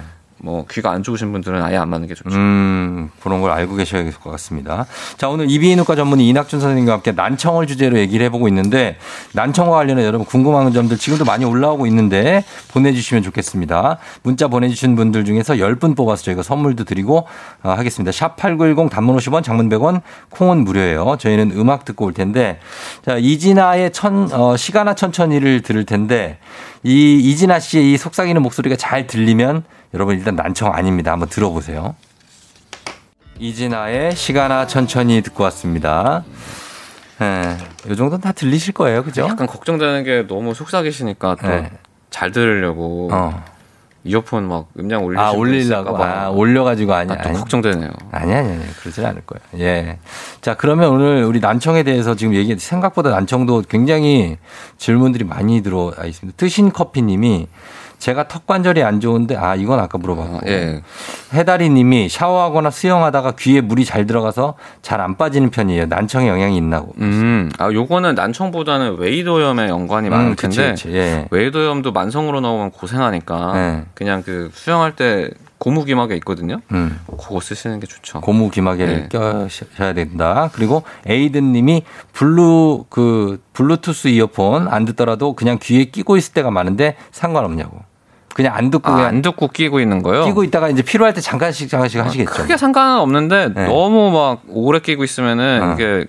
뭐 귀가 안 좋으신 분들은 아예 안 맞는 게 좋죠. 음, 그런 걸 알고 계셔야 될 것 같습니다. 자, 오늘 이비인후과 전문의 이낙준 선생님과 함께 난청을 주제로 얘기를 해보고 있는데, 난청과 관련해 여러분 궁금한 점들 지금도 많이 올라오고 있는데, 보내주시면 좋겠습니다. 문자 보내주신 분들 중에서 10분 뽑아서 저희가 선물도 드리고 어, 하겠습니다. 샵 8910 단문 50원, 장문 100원, 콩은 무료예요. 저희는 음악 듣고 올 텐데, 자, 이진아의 천, 어, 시간아 천천히를 들을 텐데, 이 이진아 씨의 이 속삭이는 목소리가 잘 들리면 여러분 일단 난청 아닙니다. 한번 들어보세요. 이진아의 시간아 천천히 듣고 왔습니다. 예, 요 정도는 다 들리실 거예요. 그죠? 약간 걱정되는 게 너무 속삭이시니까 또 네. 잘 들으려고 어. 이어폰 막 음량 올리시고 아, 올리려고. 아, 올려가지고 아니, 아, 또 아니. 걱정되네요. 아니, 아니, 아니. 그러진 않을 거예요. 예. 자, 그러면 오늘 우리 난청에 대해서 지금 얘기, 생각보다 난청도 굉장히 질문들이 많이 들어와 있습니다. 뜨신 커피 님이 제가 턱 관절이 안 좋은데, 아, 이건 아까 물어봤고. 아, 예. 해다리 님이 샤워하거나 수영하다가 귀에 물이 잘 들어가서 잘 안 빠지는 편이에요. 난청에 영향이 있나고. 음, 아 요거는 난청보다는 외이도염에 연관이 많을 음, 그치, 텐데 그치. 예. 외이도염도 만성으로 나오면 고생하니까 네. 그냥 그 수영할 때 고무 귀마개 있거든요. 음. 그거 쓰시는 게 좋죠. 고무 귀마개를 네. 껴셔야 된다. 그리고 에이든 님이 블루 그 블루투스 이어폰 안 듣더라도 그냥 귀에 끼고 있을 때가 많은데 상관없냐고. 그냥 안 듣고 아, 그냥 안 듣고 끼고 있는 거요? 끼고 있다가 이제 필요할 때 잠깐씩 잠깐씩 하시겠죠. 크게 상관은 없는데 네. 너무 막 오래 끼고 있으면은 어. 이게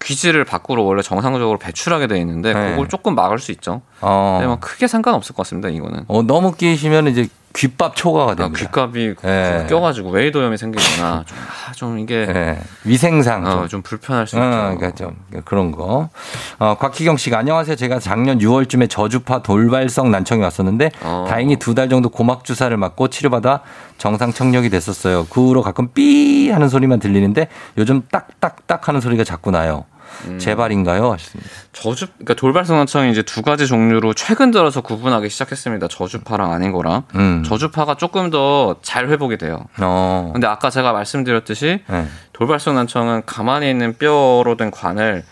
귀지를 밖으로 원래 정상적으로 배출하게 돼 있는데 네. 그걸 조금 막을 수 있죠. 어. 근데 뭐 크게 상관없을 것 같습니다. 이거는. 어, 너무 끼시면 이제 귓밥 초과가 됩니다. 귓갑이 네. 껴가지고 웨이도염이 생기거나 좀, 아, 좀 이게 네. 위생상 어, 좀. 좀 불편할 수 어, 있죠. 그러니까 좀 그런 거. 어, 곽희경 씨가 안녕하세요. 제가 작년 6월쯤에 저주파 돌발성 난청이 왔었는데 어. 다행히 두 달 정도 고막 주사를 맞고 치료받아 정상 청력이 됐었어요. 그 후로 가끔 삐 하는 소리만 들리는데 요즘 딱딱딱 하는 소리가 자꾸 나요. 음. 재발인가요? 하셨습니다. 저주, 그러니까 돌발성 난청이 이제 두 가지 종류로 최근 들어서 구분하기 시작했습니다. 저주파랑 아닌 거랑. 음. 저주파가 조금 더 잘 회복이 돼요. 어. 근데 아까 제가 말씀드렸듯이 네. 돌발성 난청은 가만히 있는 뼈로 된 관을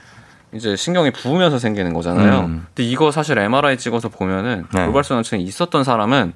이제 신경이 부으면서 생기는 거잖아요. 음. 근데 이거 사실 MRI 찍어서 보면은 네. 돌발성 난청이 있었던 사람은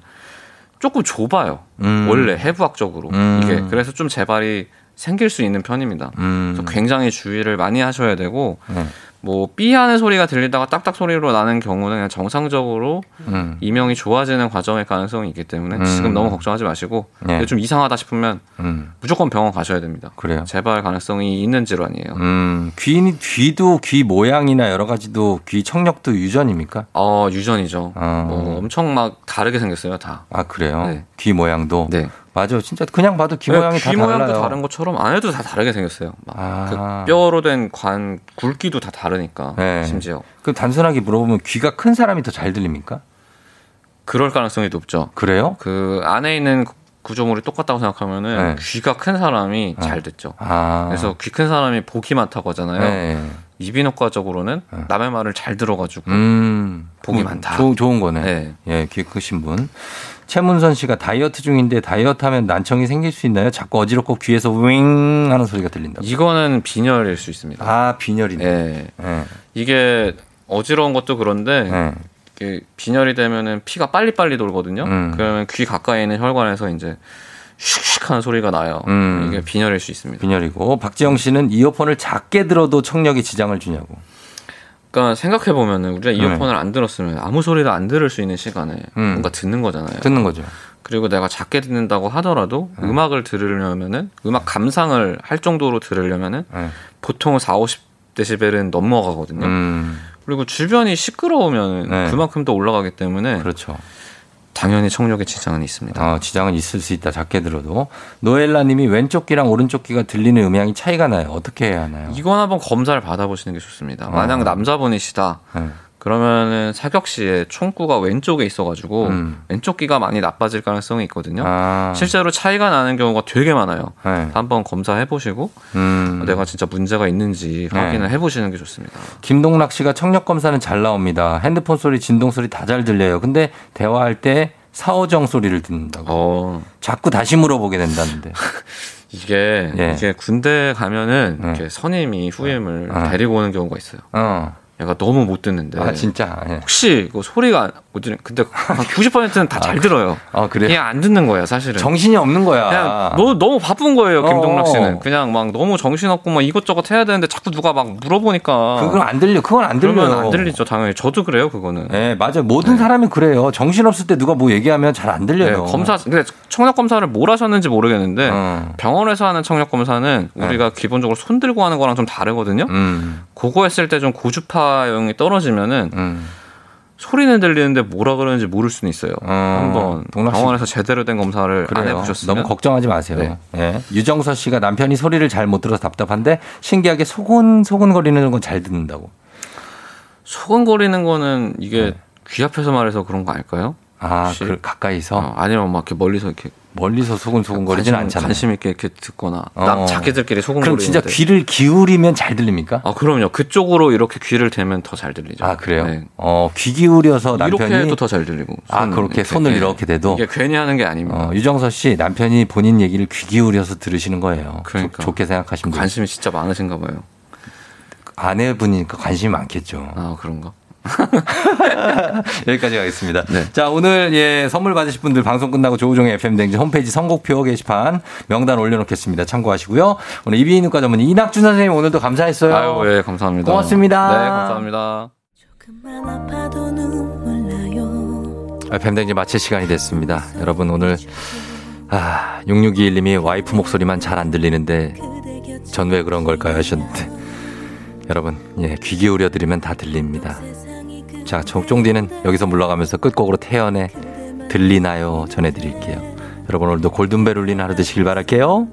조금 좁아요. 음. 원래 해부학적으로 음. 이게 그래서 좀 재발이 생길 수 있는 편입니다. 음. 그래서 굉장히 주의를 많이 하셔야 되고 네. 뭐 삐 하는 소리가 들리다가 딱딱 소리로 나는 경우는 그냥 정상적으로 음. 이명이 좋아지는 과정일 가능성이 있기 때문에 음. 지금 너무 걱정하지 마시고 네. 근데 좀 이상하다 싶으면 음. 무조건 병원 가셔야 됩니다. 그래요. 재발 가능성이 있는 질환이에요. 음, 귀, 귀도 귀 모양이나 여러 가지도 귀 청력도 유전입니까? 어 유전이죠. 어. 뭐 엄청 막 다르게 생겼어요 다. 아, 그래요? 네. 귀 모양도? 네. 맞아. 진짜 그냥 봐도 귀 네, 모양이 다귀 모양도 달라요. 다른 것처럼 안에도 다 다르게 생겼어요. 막 아. 그 뼈로 된 관 굵기도 다 다르 니까 네. 심지어 그 단순하게 물어보면 귀가 큰 사람이 더 잘 들립니까? 그럴 가능성이 높죠. 그래요? 그 안에 있는 구조물이 똑같다고 생각하면은 네. 귀가 큰 사람이 네. 잘 듣죠. 아. 그래서 귀 큰 사람이 복이 많다고 하잖아요. 네. 이비인후과적으로는 남의 말을 잘 들어가지고 음. 복이 음, 많다. 좋, 좋은 거네. 네. 예, 귀 크신 분. 최문선 씨가 다이어트 중인데 다이어트 하면 난청이 생길 수 있나요? 자꾸 어지럽고 귀에서 윙 하는 소리가 들린다고. 이거는 빈혈일 수 있습니다. 아, 빈혈이네. 네. 예. 이게 어지러운 것도 그런데 예. 이게 빈혈이 되면은 피가 빨리빨리 돌거든요. 음. 그러면 귀 가까이 있는 혈관에서 이제 슉슉 하는 소리가 나요. 음. 이게 빈혈일 수 있습니다. 빈혈이고 박지영 씨는 이어폰을 작게 들어도 청력에 지장을 주냐고. 그러니까 생각해 보면 은 우리가 네. 이어폰을 안 들었으면 아무 소리도 안 들을 수 있는 시간에 음. 뭔가 듣는 거잖아요. 듣는 거죠. 그리고 내가 작게 듣는다고 하더라도 음악을 들으려면은 음악 감상을 할 정도로 들으려면은 네. 보통 4, 50데시벨은 넘어가거든요. 음. 그리고 주변이 시끄러우면 네. 그만큼 더 올라가기 때문에 그렇죠. 당연히 청력에 지장은 있습니다. 어, 지장은 있을 수 있다. 작게 들어도. 노엘라 님이 왼쪽 귀랑 오른쪽 귀가 들리는 음향이 차이가 나요. 어떻게 해야 하나요? 이건 한번 검사를 받아보시는 게 좋습니다. 만약 어. 남자분이시다. 네. 그러면은 사격 시에 총구가 왼쪽에 있어가지고 음. 왼쪽 귀가 많이 나빠질 가능성이 있거든요. 아. 실제로 차이가 나는 경우가 되게 많아요. 네. 한번 검사해 보시고 음. 내가 진짜 문제가 있는지 네. 확인을 해 보시는 게 좋습니다. 김동락 씨가 청력 검사는 잘 나옵니다. 핸드폰 소리, 진동 소리 다 잘 들려요. 근데 대화할 때 사오정 소리를 듣는다고. 어, 자꾸 다시 물어보게 된다는데. 이게 예. 이게 군대 가면은 네. 이렇게 선임이 후임을 어. 데리고 오는 경우가 있어요. 어. 얘가 너무 못 듣는데 아 진짜. 예. 혹시 그 소리가 못 들은 근데 한 90%는 다 잘 들어요. 아 그래. 그냥 안 듣는 거예요, 사실은. 정신이 없는 거야. 그냥 너, 너무 바쁜 거예요, 김동락 어. 씨는. 그냥 막 너무 정신없고 막 이것저것 해야 되는데 자꾸 누가 막 물어보니까. 그건 안 들려. 그건 안 들려요. 그러면 안 들리죠, 당연히. 저도 그래요, 그거는. 네, 맞아요. 모든 사람이 그래요. 정신 없을 때 누가 뭐 얘기하면 잘안 네, 들려요. 검사, 근데 청력 검사를 뭘 하셨는지 모르겠는데 어. 병원에서 하는 청력 검사는 우리가 기본적으로 손 들고 하는 거랑 좀 다르거든요. 음. 그거 했을 때 좀 고주파용이 떨어지면은 음. 소리는 들리는데 뭐라 그러는지 모를 수는 있어요. 어, 한번 동락 씨- 병원에서 제대로 된 검사를 안 그래요. 해보셨으면 너무 걱정하지 마세요. 네. 예. 유정서 씨가 남편이 소리를 잘 못 들어서 답답한데 신기하게 소곤 소곤거리는 건 잘 듣는다고. 소근거리는 거는 이게 네. 귀 앞에서 말해서 그런 거 아닐까요? 아? 그 가까이서 어, 아니면 막 이렇게 멀리서 이렇게 멀리서 소곤소곤거리진 관심, 않잖아요. 관심 있게 이렇게 듣거나 어. 딱 자기들끼리 소근거리는데 그럼 진짜 귀를 기울이면 잘 들립니까? 아 그럼요 그쪽으로 이렇게 귀를 대면 더 잘 들리죠. 아, 그래요? 네. 어, 귀 기울여서 남편이 이렇게 해도 더 잘 들리고. 아, 손 그렇게 손을 이렇게 대도? 이게 괜히 하는 게 아닙니다. 어, 유정서 씨 남편이 본인 얘기를 귀 기울여서 들으시는 거예요. 그러니까. 좋, 게 생각하시면. 관심이 진짜 많으신가 봐요. 아내분이니까 관심이 많겠죠. 아 그런가? 여기까지 가겠습니다. 네. 자, 오늘 예, 선물 받으실 분들 방송 끝나고 조우종의 FM 댕지 홈페이지 선곡표 게시판 명단 올려놓겠습니다. 참고하시고요. 오늘 이비인후과 전문 이낙준 선생님 오늘도 감사했어요. 아유 예 감사합니다. 고맙습니다. 네 감사합니다. 조금만 아파도 눈물 나요 FM 댕지 마칠 시간이 됐습니다. 여러분 오늘 아, 6621님이 와이프 목소리만 잘 안 들리는데 전 왜 그런 걸까요 하셨는데 여러분, 예, 귀 기울여 드리면 다 들립니다. 자, 종쫑디는 여기서 물러가면서 끝곡으로 태연의 들리나요? 전해드릴게요. 여러분 오늘도 골든벨 울리는 하루 되시길 바랄게요.